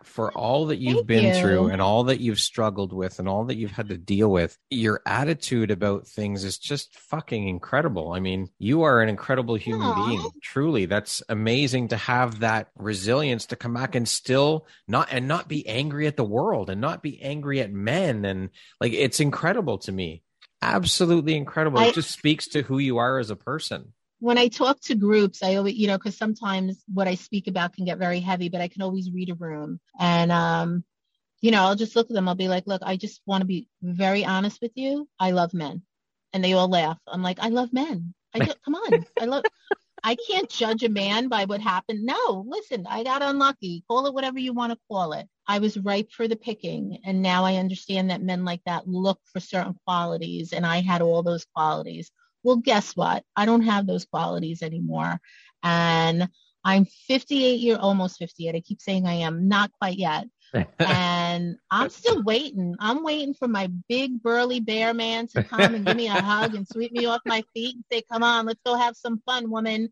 for all that you've Thank been you. through and all that you've struggled with and all that you've had to deal with, your attitude about things is just fucking incredible. I mean, you are an incredible human Aww. being. Truly, that's amazing to have that resilience to come back and still not and not be angry at the world and not be angry at men and like it's incredible to me. Absolutely incredible. I, it just speaks to who you are as a person when I talk to groups, I always, you know, because sometimes what I speak about can get very heavy, but I can always read a room. And, um, you know, I'll just look at them. I'll be like, look, I just want to be very honest with you. I love men. And they all laugh. I'm like, I love men. I do, come on. I love, I can't judge a man by what happened. No, listen, I got unlucky. Call it whatever you want to call it. I was ripe for the picking. And now I understand that men like that look for certain qualities. And I had all those qualities. Well, guess what? I don't have those qualities anymore. And I'm 58 year, almost 58. I keep saying I am not quite yet, and I'm still waiting. I'm waiting for my big burly bear man to come and give me a hug and sweep me off my feet and say, "Come on, let's go have some fun, woman."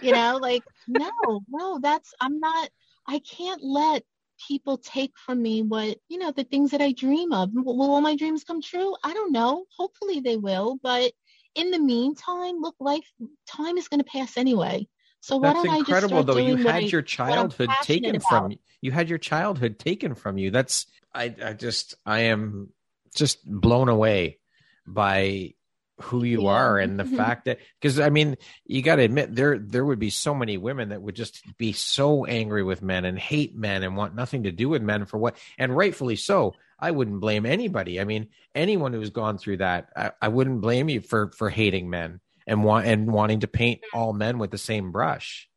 You know, like no, no, that's I'm not. I can't let people take from me what you know the things that I dream of. Will all my dreams come true? I don't know. Hopefully they will, but in the meantime, look, life time is going to pass anyway. So why That's don't I incredible, just start though. You had I- your childhood taken about? from you. You had your childhood taken from you. That's I. I just I am just blown away by who you Yeah. are and the Mhm. fact that because I mean you got to admit there there would be so many women that would just be so angry with men and hate men and want nothing to do with men for what and rightfully so. I wouldn't blame anybody. I mean anyone who's gone through that, I, I wouldn't blame you for for hating men and want and wanting to paint mm. all men with the same brush.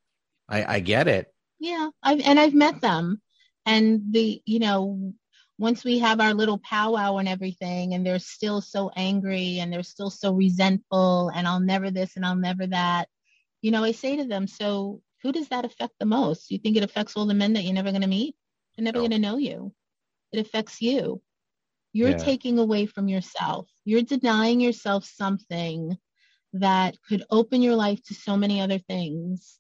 I, I get it. Yeah, I've and I've met them, and the you know once we have our little powwow and everything, and they're still so angry and they're still so resentful, and I'll never this and I'll never that. You know, I say to them, so who does that affect the most? You think it affects all the men that you're never going to meet? They're never No. going to know you. It affects you. You're Yeah. taking away from yourself. You're denying yourself something that could open your life to so many other things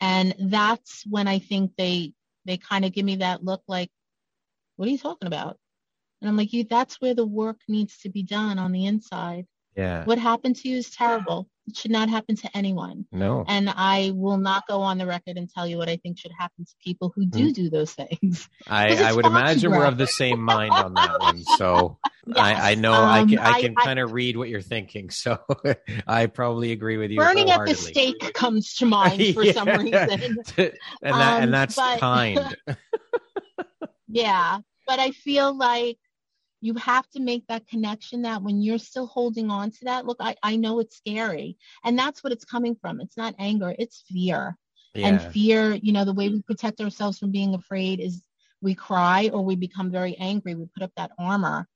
and that's when i think they they kind of give me that look like what are you talking about and i'm like you that's where the work needs to be done on the inside Yeah. what happened to you is terrible it should not happen to anyone No. and i will not go on the record and tell you what i think should happen to people who do do those things I, I would imagine we're of the same mind on that one. So I, I Yes, know I um, can I I- can I- kind of read what you're thinking. So I probably agree with you. burning at the stake comes to mind for some reason and that Um, and that's but- kind. Yeah, but I feel like you have to make that connection that when you're still holding on to that, look, I, I know it's scary. And that's what it's coming from. It's not anger, it's fear. And fear, you know, the way we protect ourselves from being afraid is we cry or we become very angry. We put up that armor.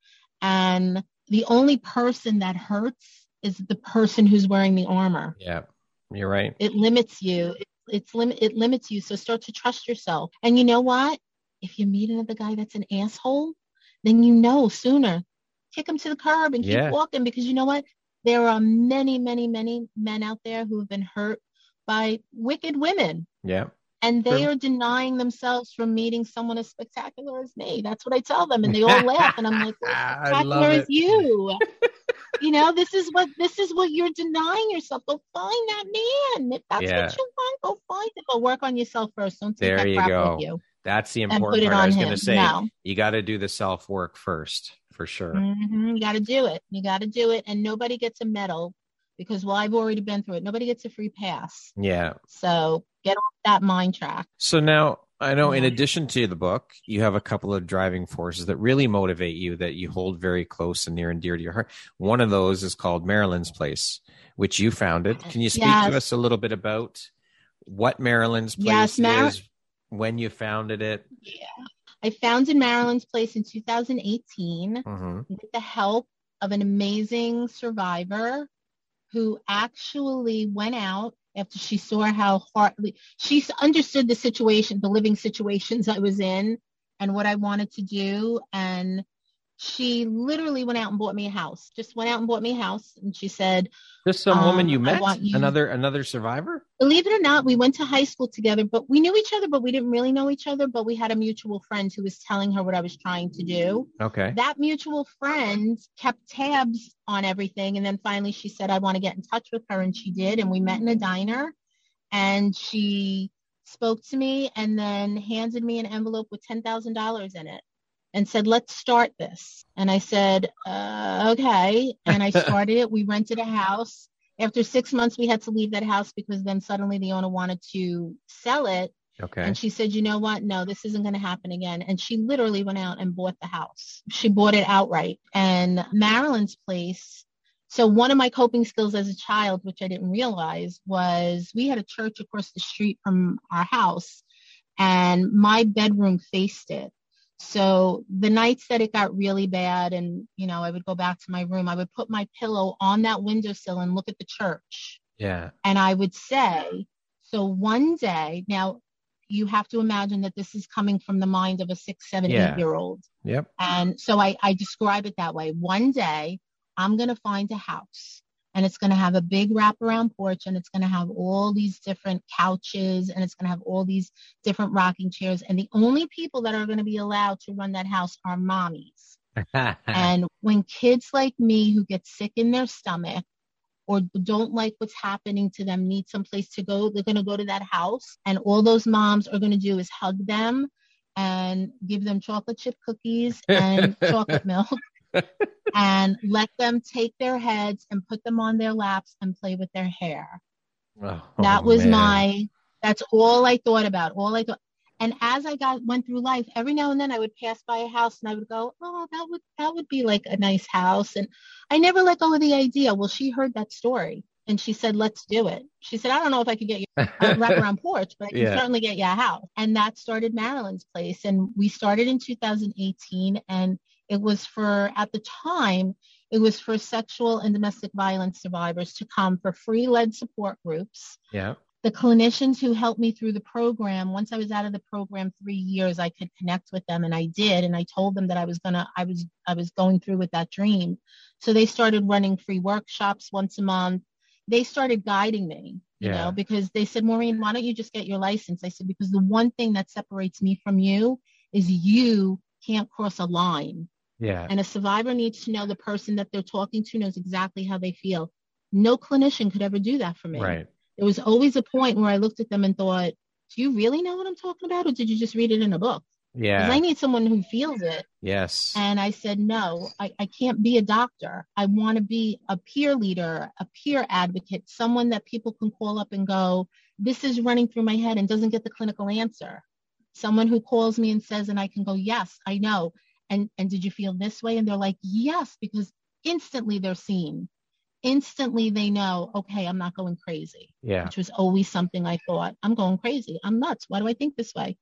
And the only person that hurts is the person who's wearing the armor. Yeah. You're right. It limits you. It, it's lim- it limits you. So start to trust yourself. And you know what? If you meet another guy that's an asshole, then you know sooner. Kick them to the curb and keep Yeah. walking because you know what? There are many, many, many men out there who have been hurt by wicked women. Yeah. And they True. are denying themselves from meeting someone as spectacular as me. That's what I tell them. And they all laugh. And I'm like, well, spectacular as you. you know, this is what this is what you're denying yourself. Go find that man. If that's Yeah. what you want, go find it. But work on yourself first. Don't take There that you crap go. with you That's the important part. I was going to say no, you got to do the self work first, for sure. hmm you got to do it. You got to do it, and nobody gets a medal because well, I've already been through it. Nobody gets a free pass. Yeah. So get off that mind track. So now I know in addition to the book, you have a couple of driving forces that really motivate you that you hold very close and near and dear to your heart. One of those is called Marilyn's Place, which you founded. Can you speak Yes. to us a little bit about what Marilyn's Place Yes, Mar- is, when you founded it? I founded Marilyn's Place in 2018. hmm with the help of an amazing survivor who actually went out after she saw how hardly she understood the situation, the living situations I was in and what I wanted to do. And she literally went out and bought me a house, just went out and bought me a house. And she said, Just some woman Um, you met, you- another another survivor. believe it or not, we went to high school together, but we knew each other, but we didn't really know each other. But we had a mutual friend who was telling her what I was trying to do. Okay, that mutual friend kept tabs on everything and then finally she said i want to get in touch with her and she did and we met in a diner and she spoke to me and then handed me an envelope with $10000 in it and said let's start this and i said uh, okay and i started it we rented a house after six months we had to leave that house because then suddenly the owner wanted to sell it okay, and she said, you know what? No, this isn't going to happen again. And she literally went out and bought the house. She bought it outright. And Marilyn's place. So one of my coping skills as a child, which I didn't realize, was we had a church across the street from our house and my bedroom faced it. So the nights that it got really bad and, you know, I would go back to my room, I would put my pillow on that windowsill and look at the church yeah, and I would say, so one day, now you have to imagine that this is coming from the mind of a six, seven, Yeah. eight year old. Yep. And so I, I describe it that way. One day I'm going to find a house and it's going to have a big wraparound porch and it's going to have all these different couches and it's going to have all these different rocking chairs. And the only people that are going to be allowed to run that house are mommies. And when kids like me who get sick in their stomach or don't like what's happening to them need some place to go, they're going to go to that house. And all those moms are going to do is hug them and give them chocolate chip cookies and chocolate milk and let them take their heads and put them on their laps and play with their hair. Oh, that was man. my, that's all I thought about. All I thought. And as I got went through life, every now and then I would pass by a house and I would go, "Oh, that would that would be like a nice house." And I never let go of the idea. Well, she heard that story and she said, "Let's do it." She said, "I don't know if I could get you a wraparound porch, but I can Yeah. certainly get you a house." And that started Marilyn's Place, and we started in 2018, and it was for at the time it was for sexual and domestic violence survivors to come for free led support groups. Yeah. the clinicians who helped me through the program once i was out of the program three years i could connect with them and i did and i told them that i was gonna i was i was going through with that dream. So they started running free workshops once a month. They started guiding me you Yeah. know because they said maureen why don't you just get your license? I said because the one thing that separates me from you is you can't cross a line Yeah. and a survivor needs to know the person that they're talking to knows exactly how they feel no clinician could ever do that for me Right. there was always a point where I looked at them and thought, do you really know what I'm talking about? Or did you just read it in a book? Yeah. I need someone who feels it. yes. And I said, no, I, I can't be a doctor. I want to be a peer leader, a peer advocate, someone that people can call up and go, this is running through my head and doesn't get the clinical answer. Someone who calls me and says, and I can go, yes, I know. And, and did you feel this way? And they're like, yes, because instantly they're seen. Instantly they know, okay, I'm not going crazy yeah. which was always something I thought, I'm going crazy. I'm nuts. Why do I think this way?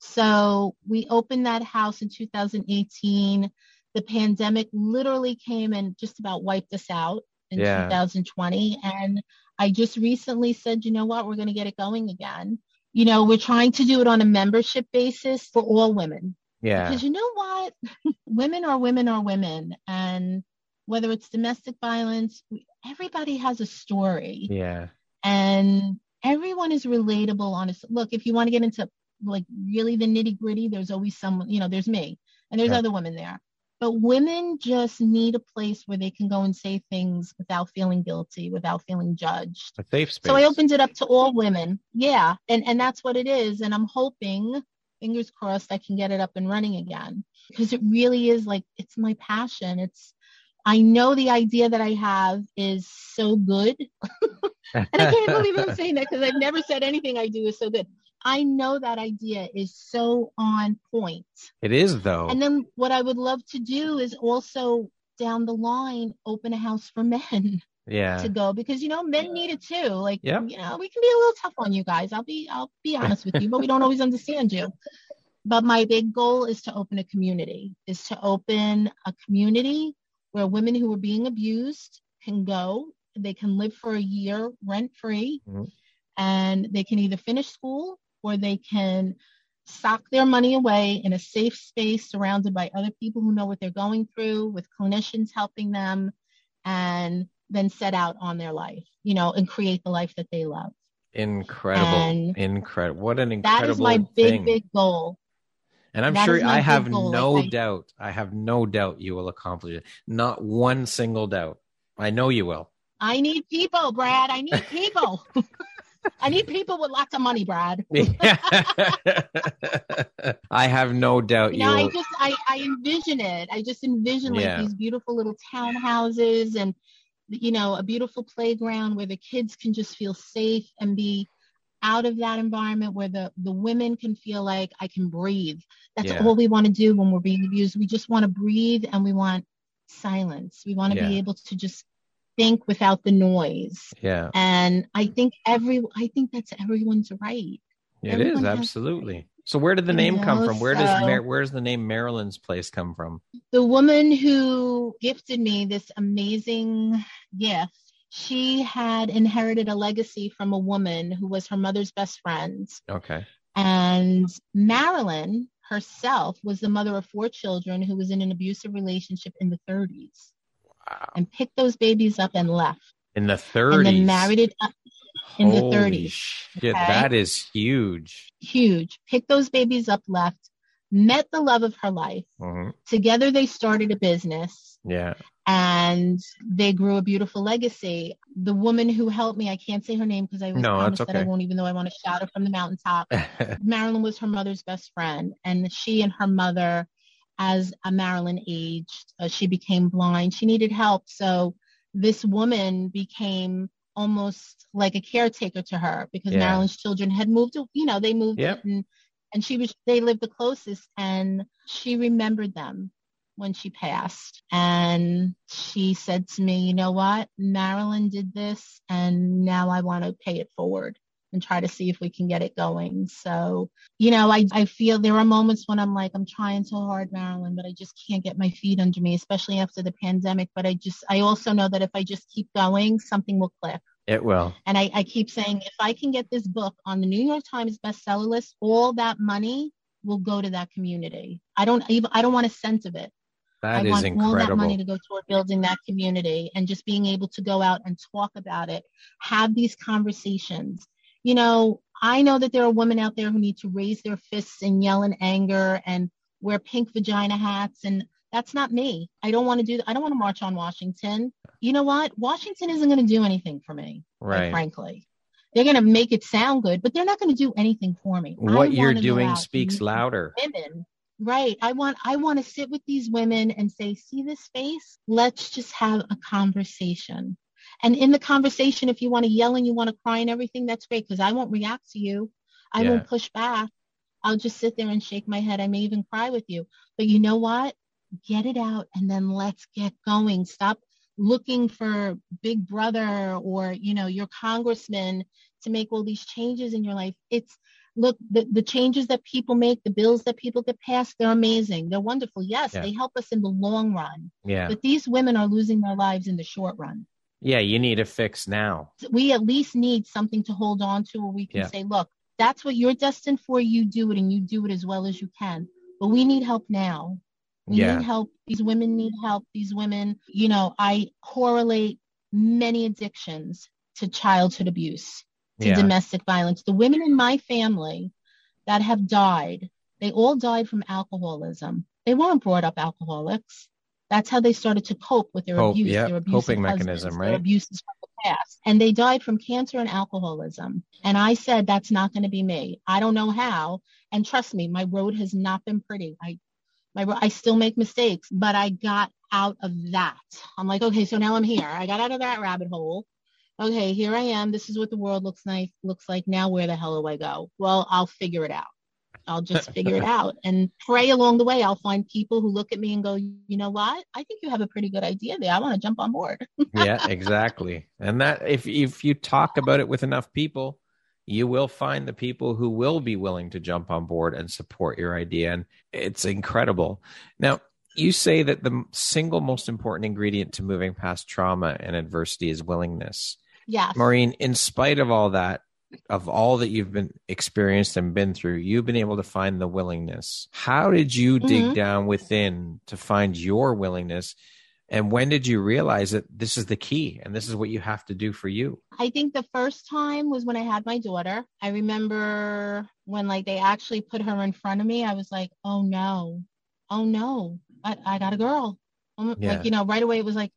So we opened that house in 2018. The pandemic literally came and just about wiped us out in Yeah. 2020. And I just recently said, you know what, we're going to get it going again. You know, we're trying to do it on a membership basis for all women. Yeah. Because you know what? women are women are women. And whether it's domestic violence, everybody has a story Yeah. and everyone is relatable honestly look if you want to get into like really the nitty gritty there's always someone you know there's me and there's Yeah. other women there but women just need a place where they can go and say things without feeling guilty without feeling judged A safe space. so i opened it up to all women yeah and and that's what it is and i'm hoping fingers crossed i can get it up and running again because it really is like it's my passion it's i know the idea that i have is so good and I can't believe I'm saying that because I've never said anything I do is so good. I know that idea is so on point. it is though. And then what I would love to do is also down the line open a house for men yeah. to go because you know men need it too. Like yeah, you know we can be a little tough on you guys. I'll be I'll be honest with you, but we don't always understand you. But my big goal is to open a community. Is to open a community where women who are being abused can go. They can live for a year rent free, Mhm. and they can either finish school or they can sock their money away in a safe space surrounded by other people who know what they're going through, with clinicians helping them, and then set out on their life, you know, and create the life that they love. Incredible. And Incredible. What an That incredible is my big, thing. big goal. and I'm that sure I have goal, no like doubt. I have no doubt you will accomplish it. Not one single doubt. I know you will. I need people, Brad. I need people. I need people with lots of money, Brad. I have no doubt You you know, I just I, I envision it. I just envision like Yeah. these beautiful little townhouses and you know, a beautiful playground where the kids can just feel safe and be out of that environment where the the women can feel like I can breathe. That's Yeah. all we want to do when we're being abused. We just want to breathe and we want silence. We want to Yeah. be able to just think without the noise. yeah, And I think every I think that's everyone's right. it is everyone has- absolutely. So where did the You name come from? Where does so- Mar- where's the name Marilyn's Place come from? the woman who gifted me this amazing gift, she had inherited a legacy from a woman who was her mother's best friend. Okay. And Marilyn herself was the mother of four children who was in an abusive relationship in the 30s. Wow. And picked those babies up and left. In the 30s. And then married it up in Holy the 30s. Shit, okay? that is huge. Huge. Picked those babies up, left, met the love of her life. Mhm. Together they started a business Yeah. and they grew a beautiful legacy. The woman who helped me, I can't say her name because I was No, promised that I won't, even though I want to shout it from the mountaintop. Marilyn was her mother's best friend, and she and her mother, as a Marilyn aged, uh, she became blind. She needed help, so this woman became almost like a caretaker to her because Yeah. Marilyn's children had moved. You know, they moved, Yep. and and she was they lived the closest, and she remembered them when she passed. And she said to me, you know what? Marilyn did this and now I want to pay it forward and try to see if we can get it going. So, you know, I, I feel there are moments when I'm like, I'm trying so hard, Marilyn, but I just can't get my feet under me, especially after the pandemic. But I just, I also know that if I just keep going, something will click. it will. And I, I keep saying, if I can get this book on the New York Times bestseller list, all that money will go to that community. I don't even, I don't want a cent of it. That I is want all that money to go toward building that community and just being able to go out and talk about it, have these conversations. You know, I know that there are women out there who need to raise their fists and yell in anger and wear pink vagina hats and that's not me. I don't want to do I don't want to march on Washington. You know what? Washington isn't going to do anything for me, Right. frankly. They're going to make it sound good, but they're not going to do anything for me. What you're doing speaks louder. women right i want i want to sit with these women and say see this face let's just have a conversation and in the conversation if you want to yell and you want to cry and everything that's great because i won't react to you. I Yeah. won't push back. I'll just sit there and shake my head. I may even cry with you. But you know what? Get it out and then let's get going. Stop looking for big brother or you know your congressman to make all these changes in your life. It's look the, the changes that people make the bills that people get passed they're amazing. They're wonderful. Yes Yeah. they help us in the long run. Yeah. but these women are losing their lives in the short run Yeah, you need a fix now. we at least need something to hold on to where we can Yeah. say look that's what you're destined for you do it and you do it as well as you can but we need help now we Yeah. need help these women need help these women you know i correlate many addictions to childhood abuse to Yeah. domestic violence. The women in my family that have died, they all died from alcoholism. They weren't brought up alcoholics. That's how they started to cope with their Cope, abuse, yeah, their abusive coping husbands, mechanism, their right? abuses from the past. And they died from cancer and alcoholism. And I said, that's not going to be me. I don't know how. And trust me, my road has not been pretty. I, my, I still make mistakes, but I got out of that. I'm like, okay, so now I'm here. I got out of that rabbit hole okay, here I am. This is what the world looks like. Looks like now. Where the hell do I go? Well, I'll figure it out. I'll just figure it out and pray along the way. I'll find people who look at me and go, you know what? I think you have a pretty good idea there. I want to jump on board. yeah, exactly. And that if if you talk about it with enough people, you will find the people who will be willing to jump on board and support your idea and it's incredible. Now, you say that the single most important ingredient to moving past trauma and adversity is willingness. Yes. Maureen, in spite of all that, of all that you've been experienced and been through, you've been able to find the willingness. How did you dig Mhm. down within to find your willingness? And when did you realize that this is the key and this is what you have to do for you? I think the first time was when I had my daughter. I remember when like they actually put her in front of me. I was like, oh no, oh no, I, I got a girl. Yeah. Like you know, right away it was like,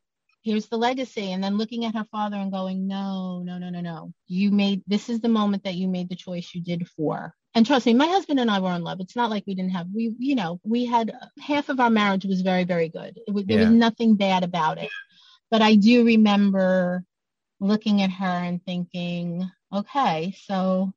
here's the legacy, and then looking at her father and going, no, no, no, no, no. You made this is the moment that you made the choice you did for. And trust me, my husband and I were in love. It's not like we didn't have we, you know, we had half of our marriage was very, very good. It was, There was nothing bad about it. But I do remember looking at her and thinking, okay, so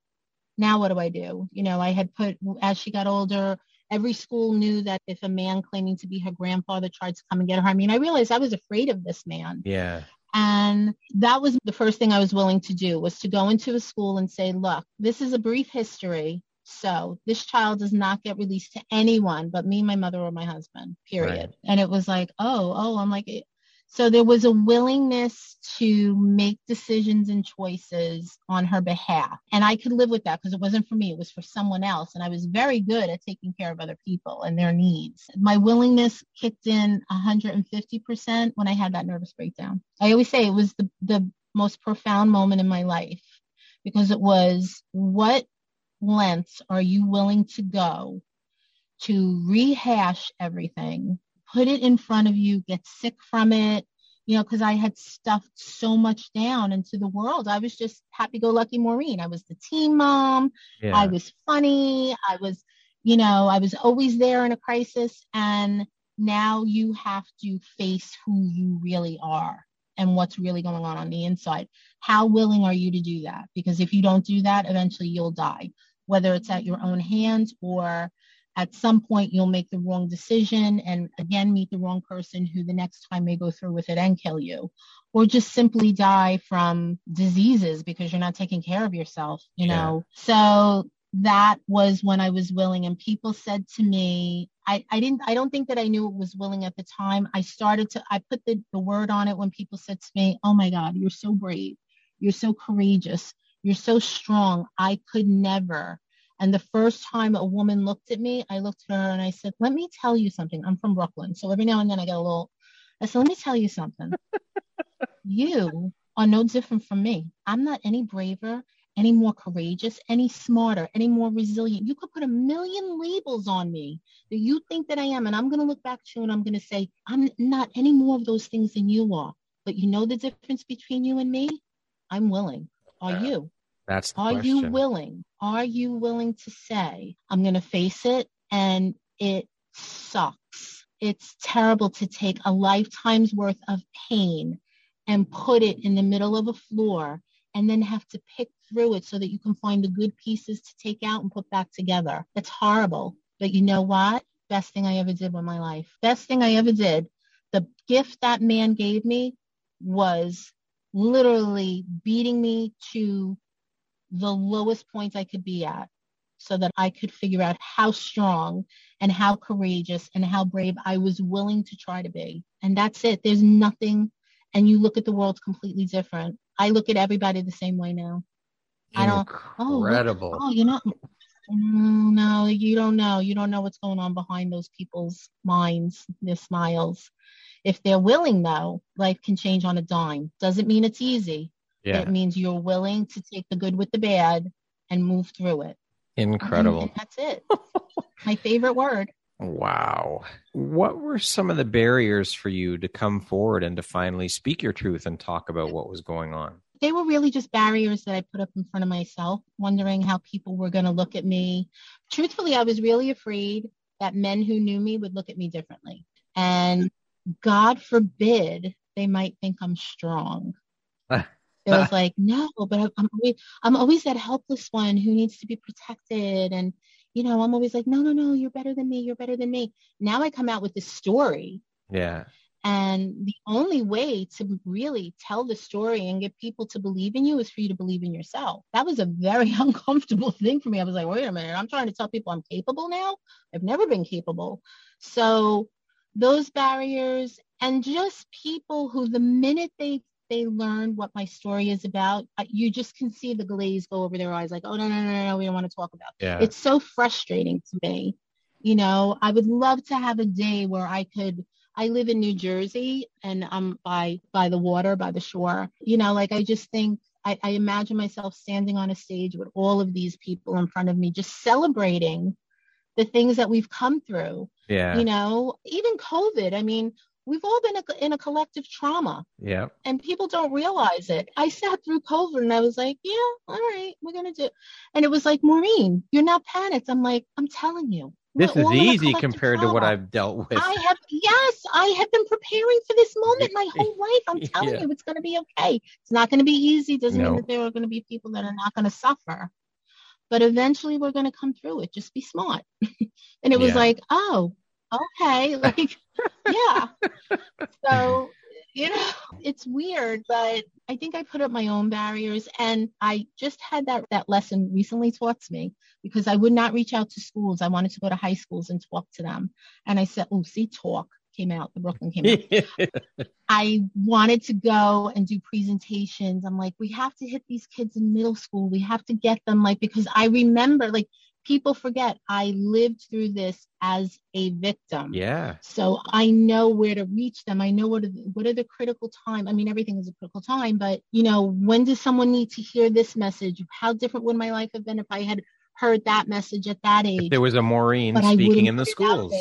now what do I do? You know, I had put, as she got older, every school knew that if a man claiming to be her grandfather tried to come and get her, I mean, I realized I was afraid of this man. Yeah. And that was the first thing I was willing to do was to go into a school and say, look, this is a brief history. So this child does not get released to anyone but me, my mother, or my husband, period. Right. And it was like, oh, oh, I'm like, So there was a willingness to make decisions and choices on her behalf. And I could live with that because it wasn't for me, it was for someone else. And I was very good at taking care of other people and their needs. My willingness kicked in 150% when I had that nervous breakdown. I always say it was the, the most profound moment in my life because it was what lengths are you willing to go to rehash everything put it in front of you, get sick from it, you know, because I had stuffed so much down into the world. I was just happy go lucky Maureen. I was the team mom. Yeah. I was funny. I was, you know, I was always there in a crisis. And now you have to face who you really are and what's really going on on the inside. How willing are you to do that? Because if you don't do that, eventually you'll die, whether it's at your own hands or at some point you'll make the wrong decision and again meet the wrong person who the next time may go through with it and kill you. Or just simply die from diseases because you're not taking care of yourself you yeah. know? So that was when i was willing and people said to me I, I didn't i don't think that i knew it was willing at the time. I started to i put the, the word on it when people said to me oh my god you're so brave. You're so courageous. You're so strong. I could never and the first time a woman looked at me, I looked at her and I said, Let me tell you something. I'm from Brooklyn. So every now and then I get a little, I said, Let me tell you something. you are no different from me. I'm not any braver, any more courageous, any smarter, any more resilient. You could put a million labels on me that you think that I am. And I'm going to look back to you and I'm going to say, I'm not any more of those things than you are. But you know the difference between you and me? I'm willing. Are you? That's are question. you willing? Are you willing to say, I'm going to face it and it sucks. It's terrible to take a lifetime's worth of pain and put it in the middle of a floor and then have to pick through it so that you can find the good pieces to take out and put back together. It's horrible. But you know what? Best thing I ever did with my life. Best thing I ever did. The gift that man gave me was literally beating me to the lowest point I could be at so that I could figure out how strong and how courageous and how brave I was willing to try to be. And that's it. There's nothing, and you look at the world completely different. I look at everybody the same way now. I don't. Incredible. Oh, oh, you know, mm, no, you don't know. You don't know what's going on behind those people's minds, their smiles. If they're willing, though, life can change on a dime. Doesn't mean it's easy. Yeah. It means you're willing to take the good with the bad and move through it. Incredible. And that's it. My favorite word. Wow. What were some of the barriers for you to come forward and to finally speak your truth and talk about what was going on? They were really just barriers that I put up in front of myself, wondering how people were going to look at me. Truthfully, I was really afraid that men who knew me would look at me differently. And God forbid they might think I'm strong. Was like, no, but I'm always, I'm always that helpless one who needs to be protected. And, you know, I'm always like, no, no, no, you're better than me. You're better than me. Now I come out with this story. Yeah. And the only way to really tell the story and get people to believe in you is for you to believe in yourself. That was a very uncomfortable thing for me. I was like, wait a minute, I'm trying to tell people I'm capable now. I've never been capable. So those barriers and just people who the minute they they learn what my story is about, you just can see the glaze go over their eyes like, oh, no, no, no, no, we don't want to talk about. Yeah. It's so frustrating to me. You know, I would love to have a day where I could I live in New Jersey and I'm by by the water, by the shore. You know, like I just think I, I imagine myself standing on a stage with all of these people in front of me, just celebrating the things that we've come through. Yeah. You know, even COVID. I mean, we've all been in a collective trauma. Yeah. And people don't realize it. I sat through COVID and I was like, yeah, all right, we're going to do. And it was like, Maureen, you're not panicked. I'm like, I'm telling you. This is easy compared trauma. to what I've dealt with. I have, yes, I have been preparing for this moment my whole life. I'm telling yeah. you, it's going to be okay. It's not going to be easy. Doesn't no. mean that there are going to be people that are not going to suffer. But eventually we're going to come through it. Just be smart. and it was yeah. like, oh, okay. Like, yeah. So, you know, it's weird, but I think I put up my own barriers and I just had that, that lesson recently taught to me because I would not reach out to schools. I wanted to go to high schools and talk to them. And I said, oh, see, talk. came out, the Brooklyn came out. I wanted to go and do presentations. I'm like, we have to hit these kids in middle school. We have to get them like because I remember like people forget I lived through this as a victim. Yeah. So I know where to reach them. I know what are the, what are the critical time. I mean, everything is a critical time, but you know, when does someone need to hear this message? How different would my life have been if I had heard that message at that age? If there was a Maureen speaking in the schools.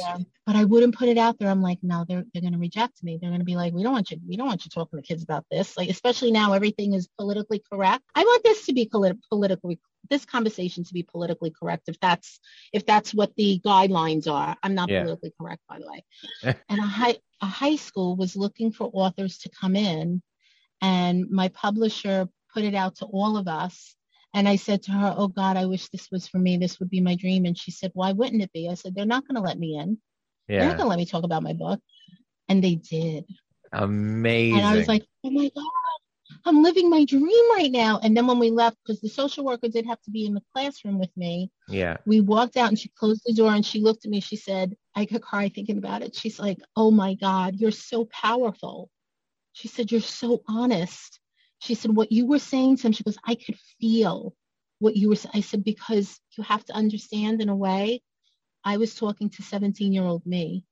But I wouldn't put it out there. I'm like, no, they're they're going to reject me. They're going to be like, we don't want you. We don't want you talking to kids about this. Like, especially now, everything is politically correct. I want this to be polit- politically this conversation to be politically correct if that's if that's what the guidelines are. I'm not yeah. politically correct by the way. And a high a high school was looking for authors to come in and my publisher put it out to all of us. And i said to her oh god i wish this was for me. This would be my dream. And she said why wouldn't it be? I said they're not going to let me in. Yeah. they're not going to let me talk about my book. And they did. Amazing and i was like oh my god I'm living my dream right now. And then when we left, because the social worker did have to be in the classroom with me. Yeah. We walked out and she closed the door and she looked at me. She said, I could cry thinking about it. She's like, Oh my God, you're so powerful. She said, You're so honest. She said, What you were saying to him, she goes, I could feel what you were saying. I said, Because you have to understand in a way, I was talking to 17 year old me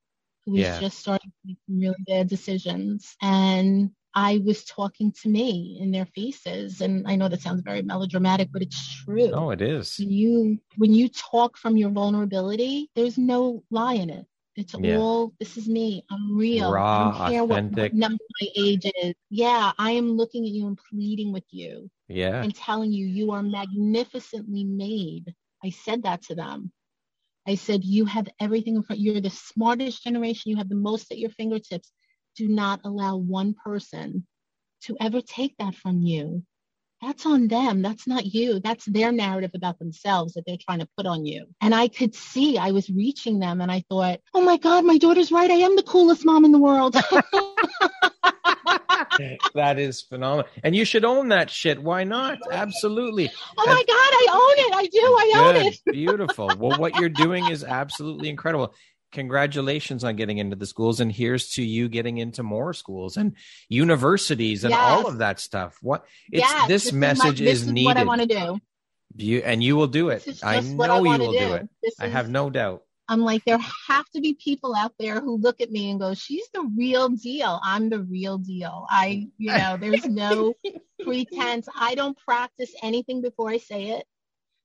who was yeah. just starting to make some really bad decisions. And I was talking to me in their faces. And I know that sounds very melodramatic, but it's true. Oh, it is. When you when you talk from your vulnerability, there's no lie in it. It's yeah. all this is me. I'm real. Raw, I don't care authentic. What, what my age is. Yeah, I am looking at you and pleading with you. Yeah. And telling you you are magnificently made. I said that to them. I said, you have everything in front. You're the smartest generation. You have the most at your fingertips do not allow one person to ever take that from you. That's on them. That's not you. That's their narrative about themselves that they're trying to put on you. And I could see I was reaching them and I thought, oh my God, my daughter's right. I am the coolest mom in the world. that is phenomenal. And you should own that shit. Why not? Absolutely. Oh my God, I own it. I do. I Good. own it. Beautiful. Well, what you're doing is absolutely incredible congratulations on getting into the schools and here's to you getting into more schools and universities and yes. all of that stuff. What it's yes, this, this, message is, my, this is, needed what i want to do. You and you will do it. I know I you will do, do. it. This i is, have no doubt. I'm like there have to be people out there who look at me and go she's the real deal. I'm the real deal. I you know there's no pretense. I don't practice anything before i say it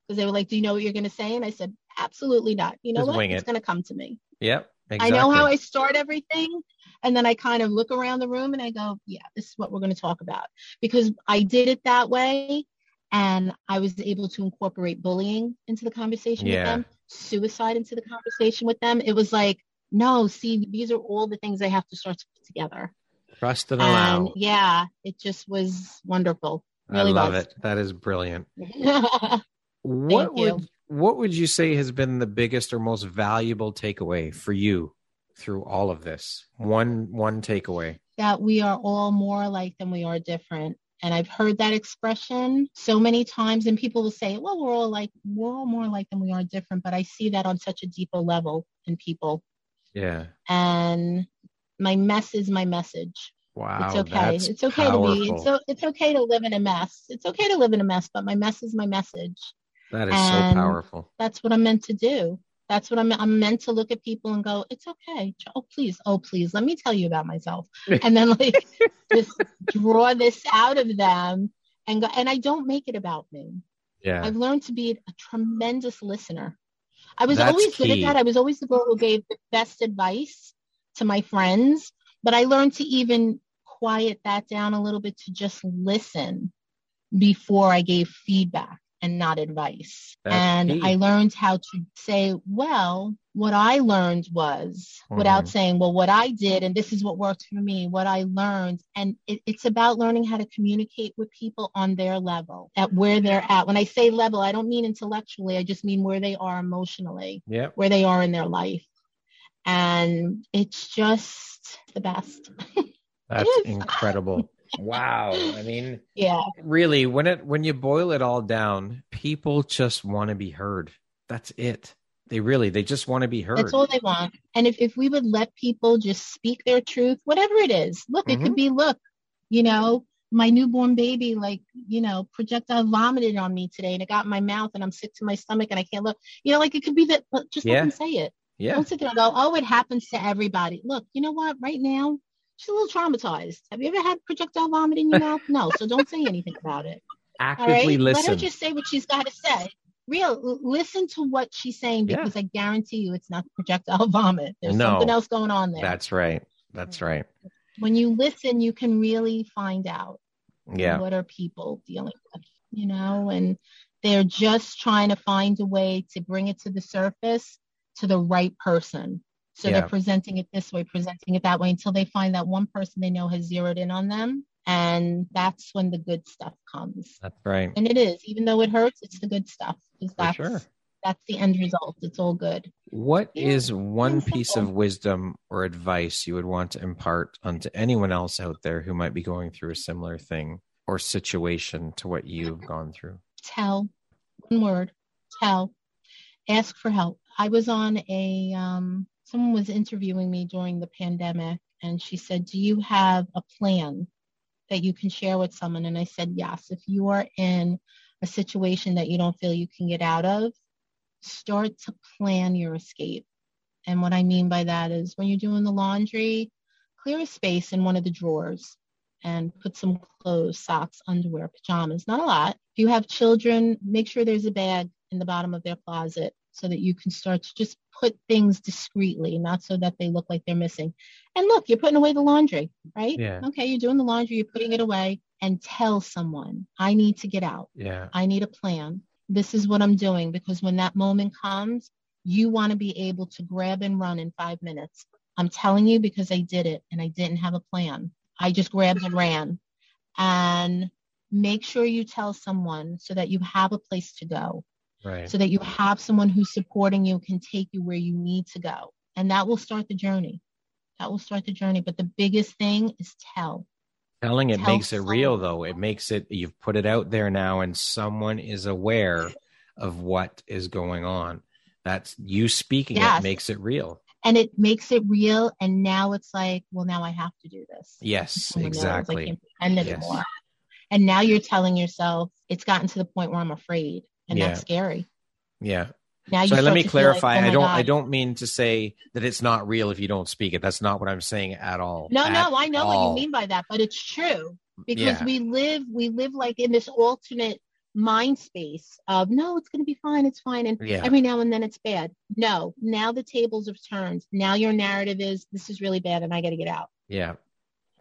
because they were like do you know what you're going to say? And i said absolutely not you know Just what it's going to come to me Yep. Exactly. I know how I start everything. And then I kind of look around the room and I go, yeah, this is what we're going to talk about. Because I did it that way. And I was able to incorporate bullying into the conversation yeah. with them, suicide into the conversation with them. It was like, no, see, these are all the things I have to start to put together. Trust and allow. And yeah, it just was wonderful. Really I love was. it. That is brilliant. what would you what would you say has been the biggest or most valuable takeaway for you through all of this? One one takeaway. That we are all more alike than we are different. And I've heard that expression so many times, and people will say, well, we're all like, we're all more alike than we are different. But I see that on such a deeper level in people. Yeah. And my mess is my message. Wow. It's okay. It's okay powerful. to be, it's, it's okay to live in a mess. It's okay to live in a mess, but my mess is my message. That is and so powerful. That's what I'm meant to do. That's what I'm I'm meant to look at people and go, it's okay. Oh please, oh please, let me tell you about myself. and then like just draw this out of them and go and I don't make it about me. Yeah. I've learned to be a tremendous listener. I was That's always key. good at that. I was always the girl who gave the best advice to my friends, but I learned to even quiet that down a little bit to just listen before I gave feedback and not advice. That's and. I learned how to say, well, what I learned was mm-hmm. without saying, well, what I did, and this is what worked for me, what I learned. And it, it's about learning how to communicate with people on their level, at where they're at. When I say level, I don't mean intellectually, I just mean where they are emotionally, yep. where they are in their life. And it's just the best. That's incredible. Wow. I mean, yeah. Really, when it when you boil it all down, people just want to be heard. That's it. They really, they just want to be heard. That's all they want. And if, if we would let people just speak their truth, whatever it is, look, mm-hmm. it could mm-hmm. be, look, you know, my newborn baby, like, you know, projectile vomited on me today and it got in my mouth and I'm sick to my stomach and I can't look. You know, like it could be that, just yeah. let them say it. Yeah. Don't sit there and go, oh, it happens to everybody. Look, you know what? Right now, she's a little traumatized. Have you ever had projectile vomit in your mouth? No. So don't say anything about it. Actively listen. Let her just say what she's got to say real listen to what she's saying because yeah. I guarantee you it's not projectile vomit. There's no, something else going on there. That's right. That's right. When you listen, you can really find out yeah. what are people dealing with, you know, and they're just trying to find a way to bring it to the surface to the right person. So yeah. they're presenting it this way, presenting it that way until they find that one person they know has zeroed in on them and that's when the good stuff comes. That's right. And it is, even though it hurts, it's the good stuff because that's sure. that's the end result. It's all good. What yeah. is one piece of wisdom or advice you would want to impart onto anyone else out there who might be going through a similar thing or situation to what you've gone through? Tell. One word. Tell. Ask for help. I was on a um, someone was interviewing me during the pandemic and she said, "Do you have a plan that you can share with someone? And I said, yes. If you are in a situation that you don't feel you can get out of, start to plan your escape. And what I mean by that is when you're doing the laundry, clear a space in one of the drawers and put some clothes, socks, underwear, pajamas, not a lot. If you have children, make sure there's a bag in the bottom of their closet so that you can start to just put things discreetly, not so that they look like they're missing. And look, you're putting away the laundry, right? Yeah. Okay, you're doing the laundry, you're putting it away, and tell someone, I need to get out. Yeah. I need a plan. This is what I'm doing because when that moment comes, you want to be able to grab and run in five minutes. I'm telling you because I did it and I didn't have a plan. I just grabbed and ran. And make sure you tell someone so that you have a place to go right. so that you have someone who's supporting you can take you where you need to go. And that will start the journey. That will start the journey. But the biggest thing is tell. Telling it tell makes someone. it real though. It makes it you've put it out there now and someone is aware of what is going on. That's you speaking yes. it makes it real. And it makes it real. And now it's like well now i have to do this. Yes exactly. like, yes. and now you're telling yourself it's gotten to the point where i'm afraid and yeah. that's scary. Yeah. Now so let me clarify. Like, oh I don't. God. I don't mean to say that it's not real if you don't speak it. That's not what I'm saying at all. No, at no, I know all. what you mean by that, but it's true because yeah. we live. We live like in this alternate mind space of no, it's going to be fine. It's fine, and yeah. every now and then it's bad. No, now the tables have turned. Now your narrative is this is really bad, and I got to get out. Yeah,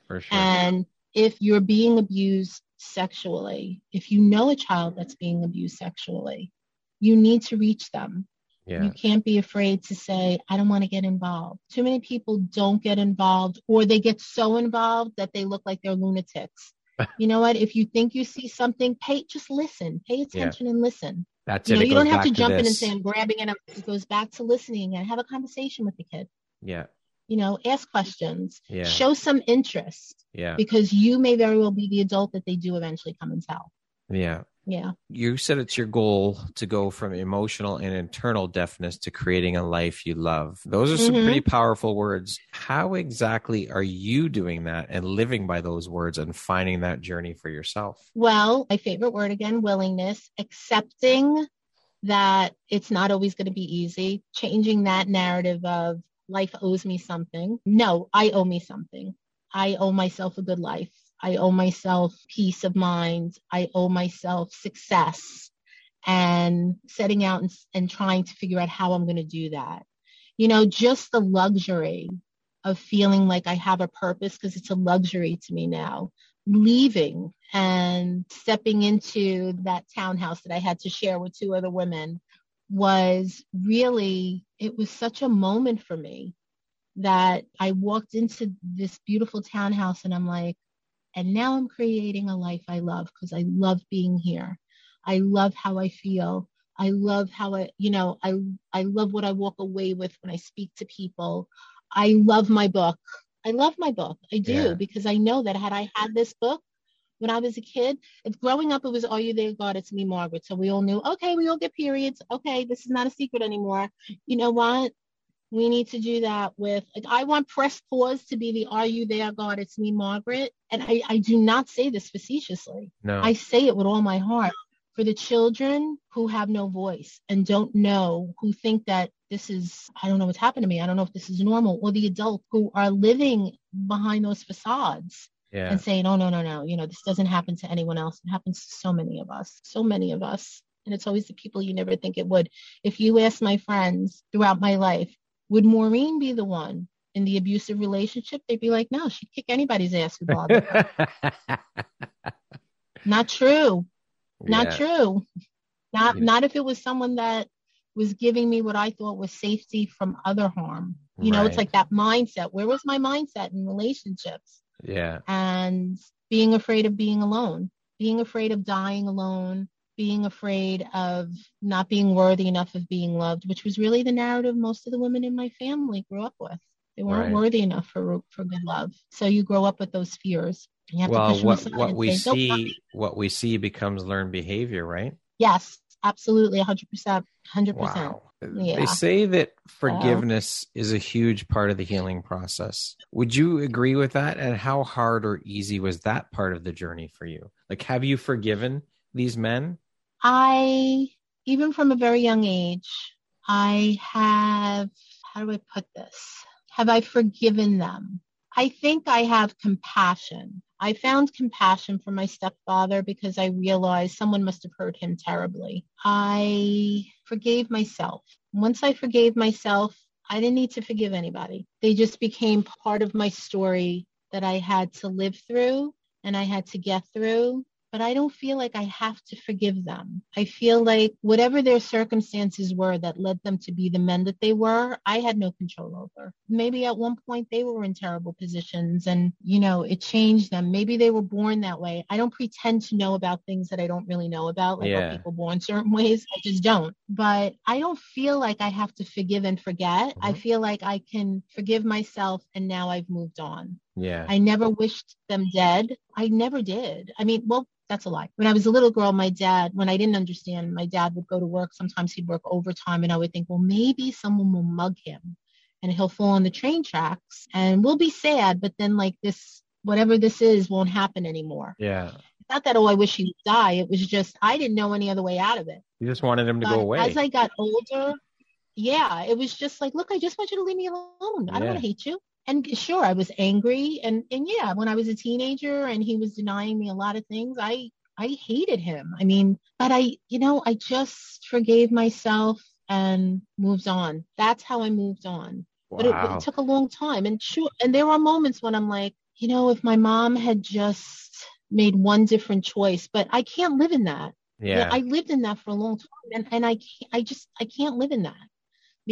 for sure. And if you're being abused sexually, if you know a child that's being abused sexually, you need to reach them. Yeah. You can't be afraid to say, I don't want to get involved. Too many people don't get involved or they get so involved that they look like they're lunatics. you know what? If you think you see something, pay just listen. Pay attention yeah. and listen. That's you it. Know, it you don't have to jump to in and say I'm grabbing it. It goes back to listening and have a conversation with the kid. Yeah you know, ask questions, yeah. show some interest. Yeah. Because you may very well be the adult that they do eventually come and tell. Yeah. Yeah. You said it's your goal to go from emotional and internal deafness to creating a life you love. Those are some mm-hmm. pretty powerful words. How exactly are you doing that and living by those words and finding that journey for yourself? Well, my favorite word again, willingness, accepting that it's not always going to be easy, changing that narrative of life owes me something. No, I owe me something. I owe myself a good life. I owe myself peace of mind. I owe myself success and setting out and, and trying to figure out how I'm going to do that. You know, just the luxury of feeling like I have a purpose because it's a luxury to me now. Leaving and stepping into that townhouse that I had to share with two other women was really, it was such a moment for me that I walked into this beautiful townhouse and I'm like, and now I'm creating a life I love because I love being here. I love how I feel. I love how I, you know, I I love what I walk away with when I speak to people. I love my book. I love my book. I do yeah. because I know that had I had this book, when I was a kid, if growing up it was, "Are you there, God? It's me, Margaret." So we all knew, okay, we all get periods. Okay, this is not a secret anymore. You know what? We need to do that with. Like, I want press pause to be the "Are you there, God? It's me, Margaret." And I, I do not say this facetiously. No. I say it with all my heart for the children who have no voice and don't know, who think that this is, I don't know what's happened to me. I don't know if this is normal, or the adults who are living behind those facades yeah. and saying, oh, no, no, no, you know, this doesn't happen to anyone else. It happens to so many of us, so many of us. And it's always the people you never think it would. If you ask my friends throughout my life, would Maureen be the one in the abusive relationship? They'd be like, no, she'd kick anybody's ass who bothered her. Not true. Not Yeah. true. Not Yeah. not if it was someone that was giving me what I thought was safety from other harm. You know, it's like that mindset. Where was my mindset in relationships? Yeah. And being afraid of being alone, being afraid of dying alone, being afraid of not being worthy enough of being loved, which was really the narrative most of the women in my family grew up with. They weren't Right. worthy enough for for good love. So you grow up with those fears. and You have to Well, what what we say, see what we see becomes learned behavior, right? Yes, absolutely, 100%. 100%. Wow. Yeah. They say that forgiveness is a huge part of the healing process. Would you agree with that? And how hard or easy was that part of the journey for you? Like, have you forgiven these men? I, even from a very young age, I have, how do I put this? Have I forgiven them? I think I have compassion. I found compassion for my stepfather because I realized someone must have hurt him terribly. I forgave myself. Once I forgave myself, I didn't need to forgive anybody. They just became part of my story that I had to live through and I had to get through. But I don't feel like I have to forgive them. I feel like whatever their circumstances were that led them to be the men that they were, I had no control over. Maybe at one point they were in terrible positions and, you know, it changed them. Maybe they were born that way. I don't pretend to know about things that I don't really know about, like Yeah. are people born certain ways? I just don't. But I don't feel like I have to forgive and forget. I Mhm. feel like I can forgive myself and now I've moved on. Yeah. I never wished them dead. I never did. I mean, well, that's a lie. When I was a little girl, my dad, when I didn't understand, my dad would go to work. Sometimes he'd work overtime, and I would think, well, maybe someone will mug him and he'll fall on the train tracks and we'll be sad, but then, like, this, whatever this is, won't happen anymore. yeah. It's not that, oh, I wish he would die. It was just, I didn't know any other way out of it. You just wanted him to But go away. As I got older, yeah, it was just like, look, I just want you to leave me alone. I don't want to hate you. And sure, I was angry, and and yeah, when I was a teenager and he was denying me a lot of things, I I hated him. I mean, but I, you know, I just forgave myself and moved on. That's how I moved on. wow. But it, it took a long time, and sure, and there are moments when I'm like, you know, if my mom had just made one different choice, but I can't live in that. yeah. I lived in that for a long time, and, and I can't, I just I can't live in that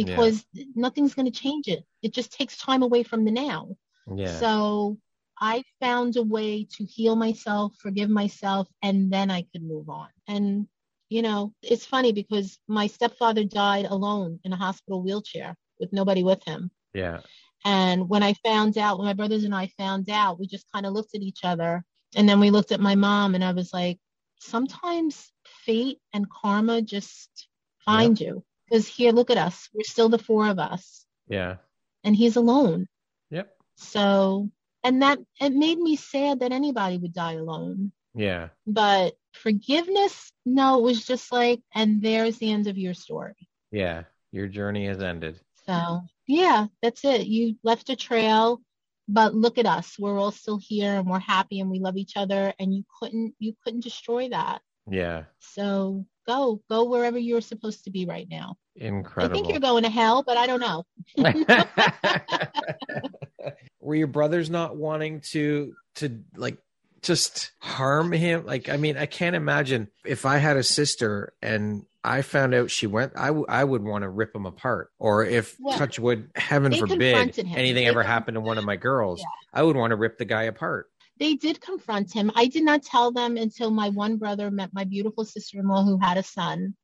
Yeah. because nothing's going to change it. It just takes time away from the now. yeah. So I found a way to heal myself, forgive myself, and then I could move on. And you know, it's funny because my stepfather died alone in a hospital wheelchair with nobody with him. yeah. And when I found out, when my brothers and I found out, we just kind of looked at each other. And then we looked at my mom and I was like, sometimes fate and karma just find you. Because here, look at us. We're still the four of us. Yeah. And he's alone. Yep. So, and that, it made me sad that anybody would die alone. Yeah. But forgiveness, no, it was just like, and there's the end of your story. Yeah. Your journey has ended. So yeah, that's it. You left a trail, but look at us. We're all still here and we're happy and we love each other and you couldn't you couldn't destroy that. Yeah. So go. Go wherever you're supposed to be right now. Incredible. I think you're going to hell, but I don't know. Were your brothers not wanting to to like just harm him? Like, I mean, I can't imagine if I had a sister and I found out she went, I, w- I would want to rip him apart. Or if Well, touch wood, heaven forbid, anything They ever happened to one of my girls, Yeah. I would want to rip the guy apart. They did confront him. I did not tell them until my one brother met my beautiful sister-in-law who had a son.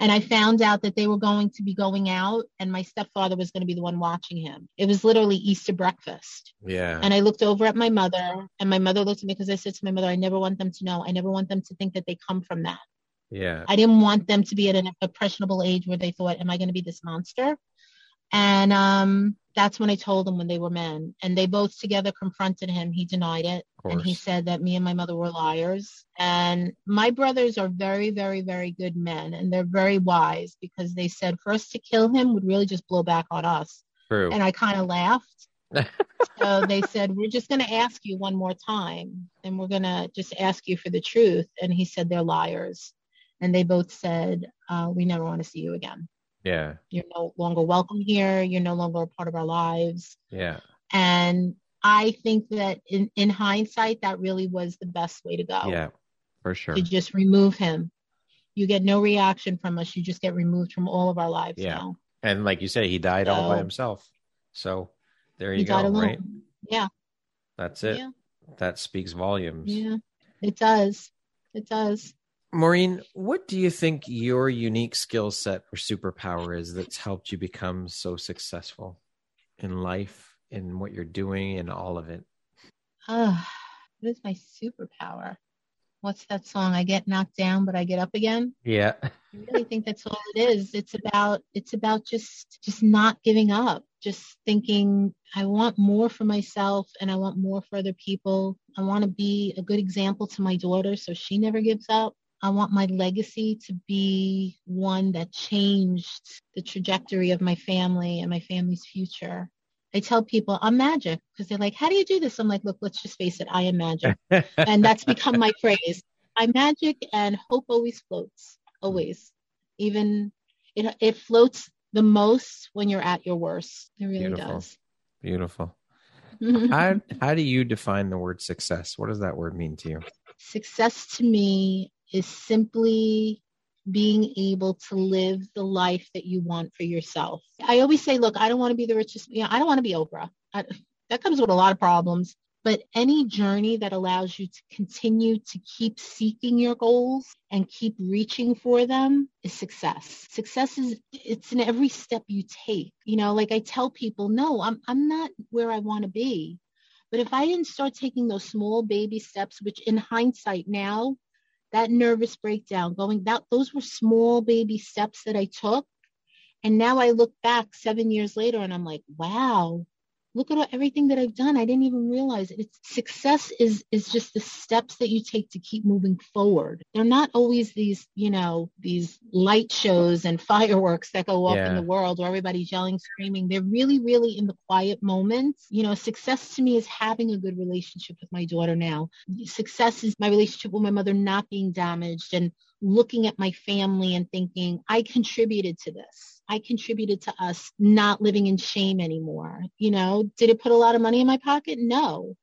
And I found out that they were going to be going out and my stepfather was going to be the one watching him. It was literally Easter breakfast. Yeah. And I looked over at my mother and my mother looked at me because I said to my mother, I never want them to know. I never want them to think that they come from that. Yeah. I didn't want them to be at an impressionable age where they thought, am I going to be this monster? And um, that's when I told them when they were men. And they both together confronted him. He denied it. And he said that me and my mother were liars. And my brothers are very, very, very good men. And they're very wise because they said for us to kill him would really just blow back on us. True. And I kind of laughed. so they said, We're just going to ask you one more time. And we're going to just ask you for the truth. And he said, They're liars. And they both said, uh, We never want to see you again. Yeah. You're no longer welcome here. You're no longer a part of our lives. Yeah. And I think that in, in hindsight, that really was the best way to go. Yeah, for sure. To just remove him. You get no reaction from us. You just get removed from all of our lives Yeah. now. And like you say, he died all by himself. So there you go. Right. Yeah. That's it. Yeah. That speaks volumes. Yeah. It does. It does. Maureen, what do you think your unique skill set or superpower is that's helped you become so successful in life, in what you're doing, in all of it? Uh, what is my superpower? What's that song? I get knocked down, but I get up again. Yeah. I really think that's all it is. It's about it's about just just not giving up. Just thinking I want more for myself and I want more for other people. I want to be a good example to my daughter so she never gives up. I want my legacy to be one that changed the trajectory of my family and my family's future. I tell people I'm magic because they're like, How do you do this? I'm like, Look, let's just face it, I am magic. and that's become my phrase. I'm magic and hope always floats. Always. Even it it floats the most when you're at your worst. It really Beautiful. Beautiful. How how do you define the word success? What does that word mean to you? Success to me is simply being able to live the life that you want for yourself. I always say, look, I don't want to be the richest, you know, I don't want to be Oprah. I, that comes with a lot of problems. But any journey that allows you to continue to keep seeking your goals and keep reaching for them is success. Success is it's in every step you take. You know, like I tell people, no, I'm I'm not where I want to be. But if I didn't start taking those small baby steps, which in hindsight now, that nervous breakdown, going that those were small baby steps that I took. And now I look back seven years later and I'm like, wow, look at everything that I've done. I didn't even realize it. It's success is is just the steps that you take to keep moving forward. They're not always these, you know, these light shows and fireworks that go off in the world where everybody's yelling, screaming. They're really, really in the quiet moments. You know, success to me is having a good relationship with my daughter now. Success is my relationship with my mother not being damaged and looking at my family and thinking, I contributed to this. I contributed to us not living in shame anymore. You know, did it put a lot of money in my pocket? No.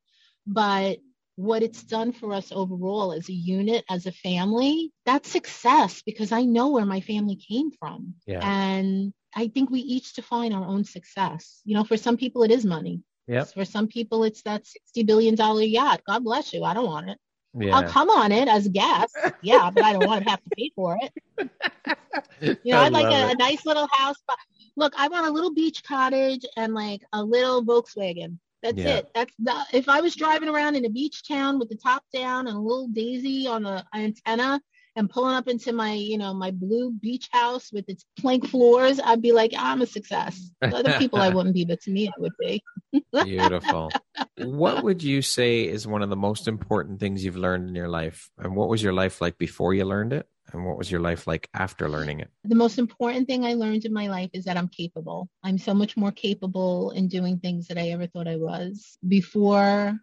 But what it's done for us overall as a unit, as a family, that's success because I know where my family came from. Yeah. And I think we each define our own success. You know, for some people, it is money. Yep. For some people, it's that $60 billion yacht. God bless you. I don't want it. Yeah. I'll come on it as a guest. Yeah, but I don't want to have to pay for it. You know, I I'd like a, a nice little house. But look, I want a little beach cottage and like a little Volkswagen. That's Yeah. it. That's the, if I was driving around in a beach town with the top down and a little daisy on the antenna and pulling up into my, you know, my blue beach house with its plank floors, I'd be like, I'm a success. To Other people I wouldn't be, but to me I would be. Beautiful. what would you say is one of the most important things you've learned in your life? And what was your life like before you learned it? And what was your life like after learning it? the most important thing I learned in my life is that I'm capable. I'm so much more capable in doing things that I ever thought I was. Before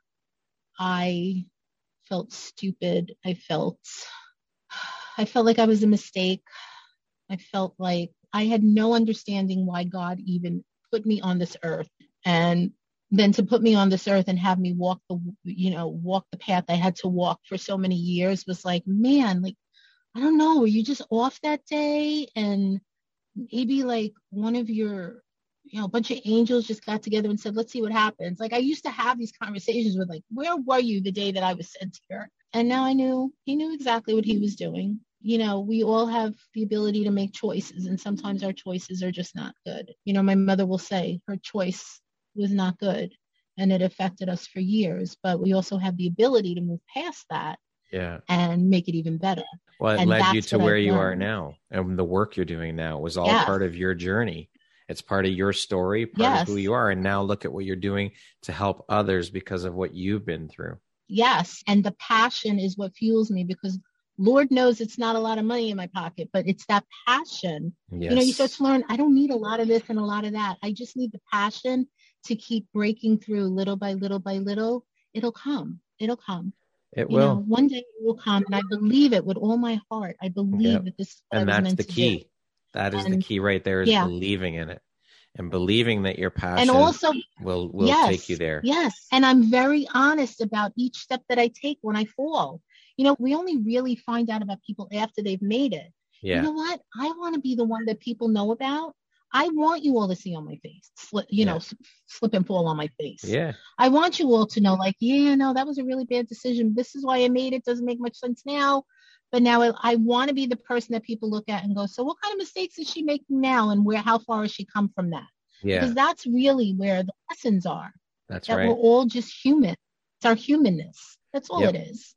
I felt stupid, I felt I felt like I was a mistake. I felt like I had no understanding why God even put me on this earth. And then to put me on this earth and have me walk the you know, walk the path I had to walk for so many years was like, man, like I don't know, were you just off that day and maybe like one of your, you know, a bunch of angels just got together and said, let's see what happens. Like I used to have these conversations with like, where were you the day that I was sent here? And now I knew he knew exactly what he was doing. you know, we all have the ability to make choices, and sometimes our choices are just not good. You know, my mother will say her choice was not good and it affected us for years, but we also have the ability to move past that Yeah. and make it even better. Well, it And led you to where I've you are now. And the work you're doing now was all Yes. part of your journey. It's part of your story, part of who you are. And now look at what you're doing to help others because of what you've been through. Yes. And the passion is what fuels me because Lord knows it's not a lot of money in my pocket, but it's that passion. Yes. You know, you start to learn, I don't need a lot of this and a lot of that. I just need the passion to keep breaking through little by little by little. It'll come. It'll come. it You will. know, one day it will come. And I believe it with all my heart. I believe Yep. that this and that's the key. That is the key right there is yeah. believing in it. And believing that your passion And also will will yes, take you there. Yes. And I'm very honest about each step that I take when I fall. You know, we only really find out about people after they've made it. Yeah. You know what? I want to be the one that people know about. I want you all to see on my face, slip, you know, Yeah. s- slip and fall on my face. Yeah. I want you all to know, like, yeah, no, that was a really bad decision. This is why I made it. Doesn't make much sense now. But now I, I want to be the person that people look at and go, so what kind of mistakes is she making now? And where, how far has she come from that? Yeah. Because that's really where the lessons are That's right. that right. we're all just human. It's our humanness. That's all Yep. it is.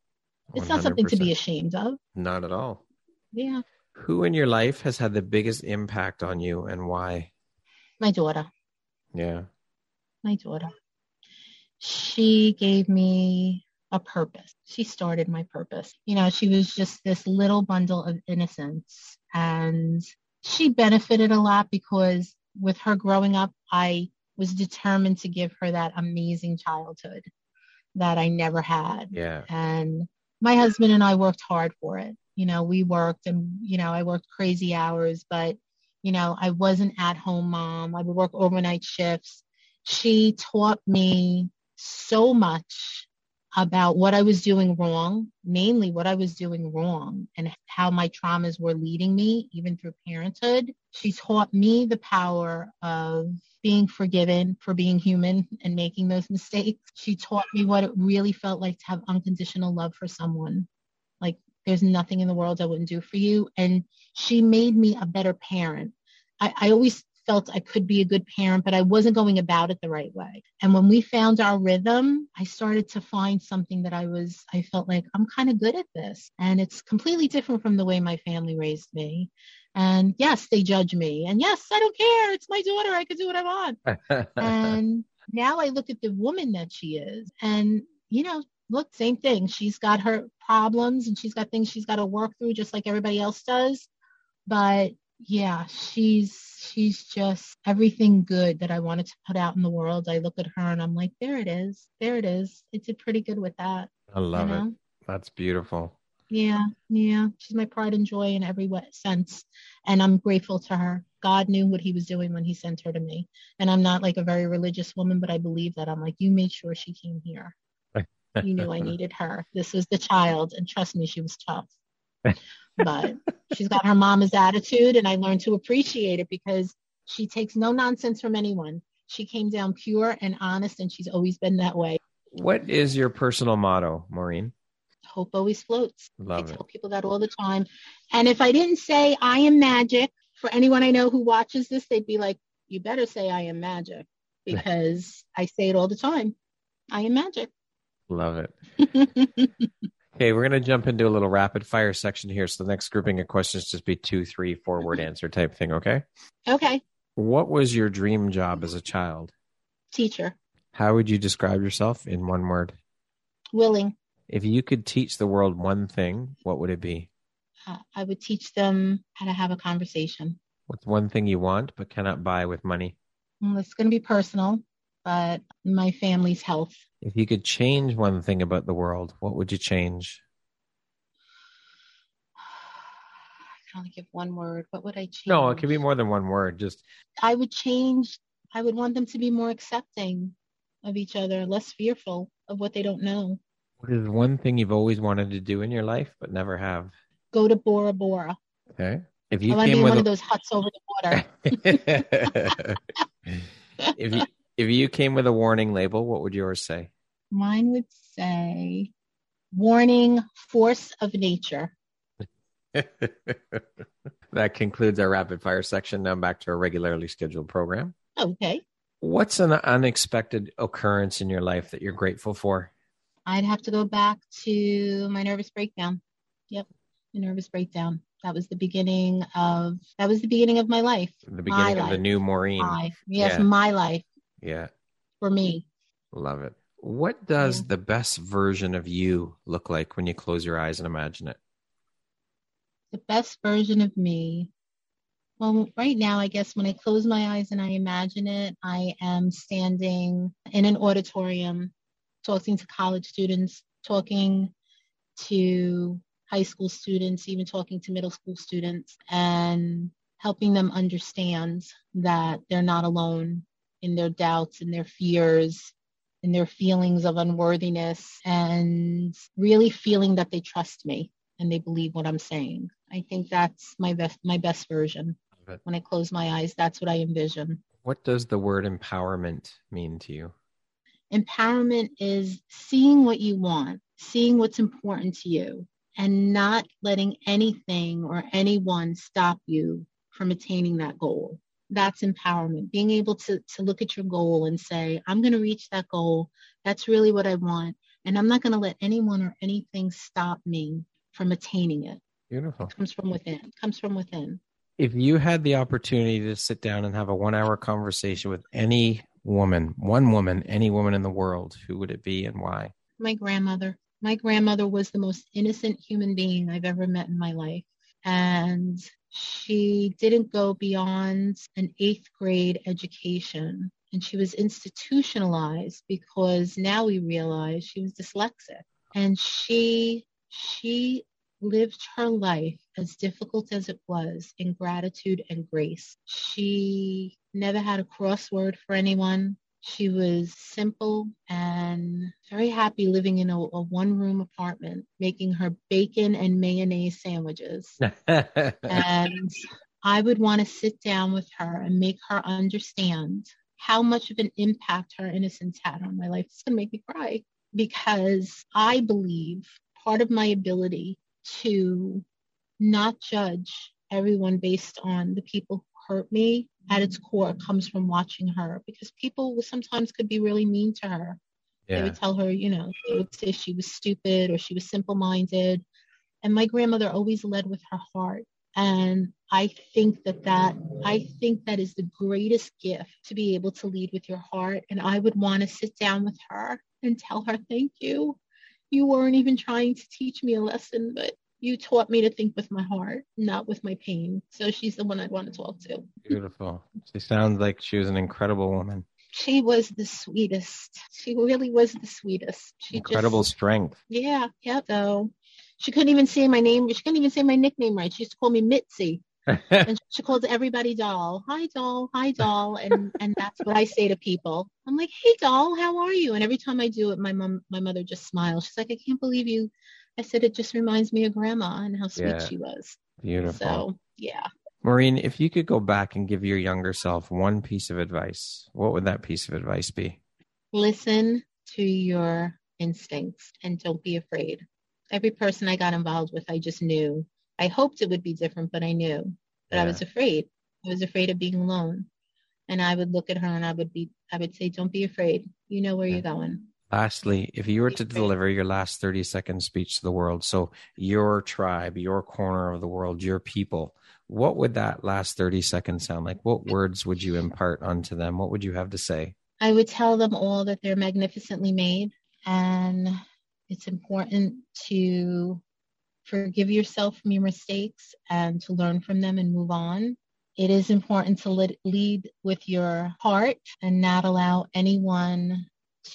It's not something to be ashamed of. Not at all. Yeah. Who in your life has had the biggest impact on you and why? My daughter. Yeah. My daughter. She gave me a purpose. She started my purpose. You know, she was just this little bundle of innocence and she benefited a lot because with her growing up, I was determined to give her that amazing childhood that I never had. Yeah. and my husband and I worked hard for it. You know, we worked and, you know, I worked crazy hours, but, you know, I wasn't at home mom. I would work overnight shifts. She taught me so much about what I was doing wrong, mainly what I was doing wrong and how my traumas were leading me, even through parenthood. She taught me the power of being forgiven for being human and making those mistakes. She taught me what it really felt like to have unconditional love for someone. Like there's nothing in the world I wouldn't do for you. And she made me a better parent. I, I always felt I could be a good parent, but I wasn't going about it the right way. And when we found our rhythm, I started to find something that I was, I felt like I'm kind of good at this. And it's completely different from the way my family raised me. And yes, they judge me. And yes, I don't care. It's my daughter. I can do what I want. and now I look at the woman that she is. And, you know, look, same thing. She's got her problems and she's got things she's got to work through just like everybody else does. But yeah, she's she's just everything good that I wanted to put out in the world. I look at her and I'm like, there it is. There it is. It did pretty good with that. I love you it. That's beautiful. Yeah, yeah. She's my pride and joy in every sense. And I'm grateful to her. God knew what he was doing when he sent her to me. And I'm not like a very religious woman, but I believe that. I'm like, you made sure she came here. You knew I needed her. This was the child. And trust me, she was tough. But she's got her mama's attitude. And I learned to appreciate it because she takes no nonsense from anyone. She came down pure and honest, and she's always been that way. What is your personal motto, Maureen? Hope always floats. I it. tell people that all the time. And if I didn't say I am magic, for anyone I know who watches this, they'd be like, you better say I am magic because I say it all the time. I am magic. Love it. Okay, we're going to jump into a little rapid fire section here. So the next grouping of questions just be two, three, four word answer type thing. Okay. okay, What was your dream job as a child? teacher, How would you describe yourself in one word? willing. If you could teach the world one thing, what would it be? Uh, I would teach them how to have a conversation. What's one thing you want but cannot buy with money? Well, it's going to be personal, but my family's health. If you could change one thing about the world, what would you change? I can only give one word. What would I change? No, it could be more than one word. Just I would change. I would want them to be more accepting of each other, less fearful of what they don't know. what is one thing you've always wanted to do in your life but never have? Go to Bora Bora. Okay. If I you want to be came in with one a- of those huts over the water. if you if you came with a warning label, what would yours say? Mine would say, warning, force of nature. that concludes our rapid fire section. Now back to our regularly scheduled program. Okay. What's an unexpected occurrence in your life that you're grateful for? I'd have to go back to my nervous breakdown. Yep, a nervous breakdown. That was the beginning of that was the beginning of my life. The beginning my of the new Maureen. My, yes, Yeah. my life Yeah, for me. love it. What does Yeah. the best version of you look like when you close your eyes and imagine it? The best version of me. Well, right now, I guess when I close my eyes and I imagine it, I am standing in an auditorium, talking to college students, talking to high school students, even talking to middle school students, and helping them understand that they're not alone in their doubts and their fears and their feelings of unworthiness and really feeling that they trust me and they believe what I'm saying. I think that's my best my best version. When I close my eyes, that's what I envision. What does the word empowerment mean to you? Empowerment is seeing what you want, seeing what's important to you, and not letting anything or anyone stop you from attaining that goal. That's empowerment. Being able to, to look at your goal and say, I'm going to reach that goal. That's really what I want. And I'm not going to let anyone or anything stop me from attaining it. Beautiful. It comes from within. It comes from within. If you had the opportunity to sit down and have a one hour conversation with any woman, one woman, any woman in the world, who would it be and why? my grandmother. My grandmother was the most innocent human being I've ever met in my life. And she didn't go beyond an eighth grade education. And she was institutionalized because now we realize she was dyslexic. And she, she lived her life as difficult as it was in gratitude and grace. She never had a crossword for anyone. She was simple and very happy living in a, a one room apartment, making her bacon and mayonnaise sandwiches. And I would want to sit down with her and make her understand how much of an impact her innocence had on my life. It's going to make me cry because I believe part of my ability to not judge everyone based on the people hurt me at its core comes from watching her because people sometimes could be really mean to her. They would tell her, you know, they would say she was stupid or she was simple minded. And my grandmother always led with her heart. And I think that that I think that is the greatest gift to be able to lead with your heart. And I would want to sit down with her and tell her, thank you. You weren't even trying to teach me a lesson, but you taught me to think with my heart, not with my pain. So she's the one I'd want to talk to. Beautiful. She sounds like she was an incredible woman. She was the sweetest. She really was the sweetest. She Incredible just strength. Yeah, yeah. So she couldn't even say my name. She couldn't even say my nickname right. She used to call me Mitzi, and she called everybody doll. Hi, doll. Hi, doll. And and that's what I say to people. I'm like, hey, doll, how are you? And every time I do it, my mom, my mother just smiles. She's like, I can't believe you. I said it just reminds me of grandma and how sweet Yeah. she was. Beautiful. So yeah, Maureen, if you could go back and give your younger self one piece of advice, what would that piece of advice be? listen to your instincts and don't be afraid. Every person I got involved with, I just knew. I hoped it would be different, but I knew. But I was afraid. I was afraid of being alone. And I would look at her and I would be I would say, Don't be afraid. You know where Yeah. you're going. Lastly, if you were to deliver your last 30 second speech to the world, so your tribe, your corner of the world, your people, what would that last 30 seconds sound like? What words would you impart onto them? What would you have to say? I would tell them all that they're magnificently made and it's important to forgive yourself from your mistakes and to learn from them and move on. It is important to lead with your heart and not allow anyone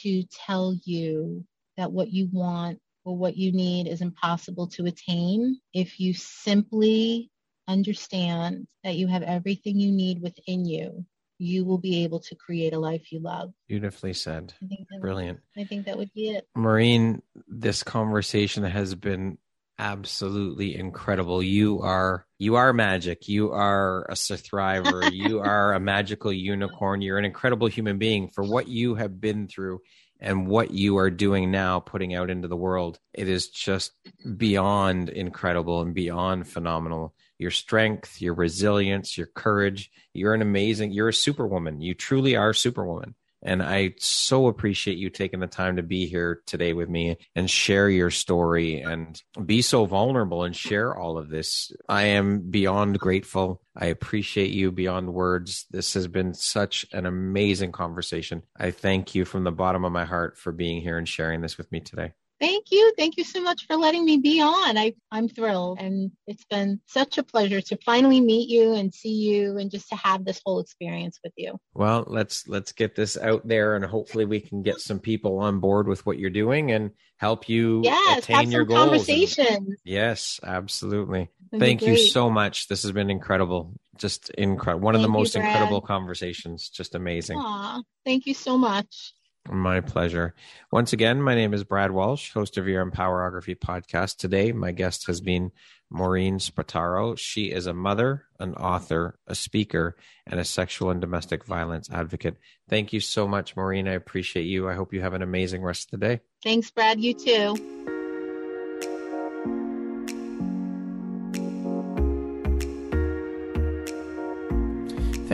to tell you that what you want or what you need is impossible to attain. If you simply understand that you have everything you need within you, you will be able to create a life you love. Beautifully said. I Brilliant. I think that would be it. Maureen, this conversation has been absolutely incredible. You are you are magic. You are a survivor. you are a magical unicorn. You're an incredible human being for what you have been through and what you are doing now putting out into the world. It is just beyond incredible and beyond phenomenal. Your strength, your resilience, your courage. You're an amazing, you're a superwoman. You truly are superwoman. And I so appreciate you taking the time to be here today with me and share your story and be so vulnerable and share all of this. I am beyond grateful. I appreciate you beyond words. This has been such an amazing conversation. I thank you from the bottom of my heart for being here and sharing this with me today. Thank you. Thank you so much for letting me be on. I, I'm thrilled. And it's been such a pleasure to finally meet you and see you and just to have this whole experience with you. Well, let's let's get this out there and hopefully we can get some people on board with what you're doing and help you yes, attain your goals. Conversations. yes, absolutely. That'd Thank you so much. This has been incredible. Just incredible. One Thank of the most you, incredible conversations. Just amazing. Aw, thank you so much. My pleasure. Once again, my name is Brad Walsh, host of your Empowerography podcast. Today, my guest has been Maureen Spataro. She is a mother, an author, a speaker, and a sexual and domestic violence advocate. Thank you so much, Maureen. I appreciate you. I hope you have an amazing rest of the day. Thanks, Brad. You too.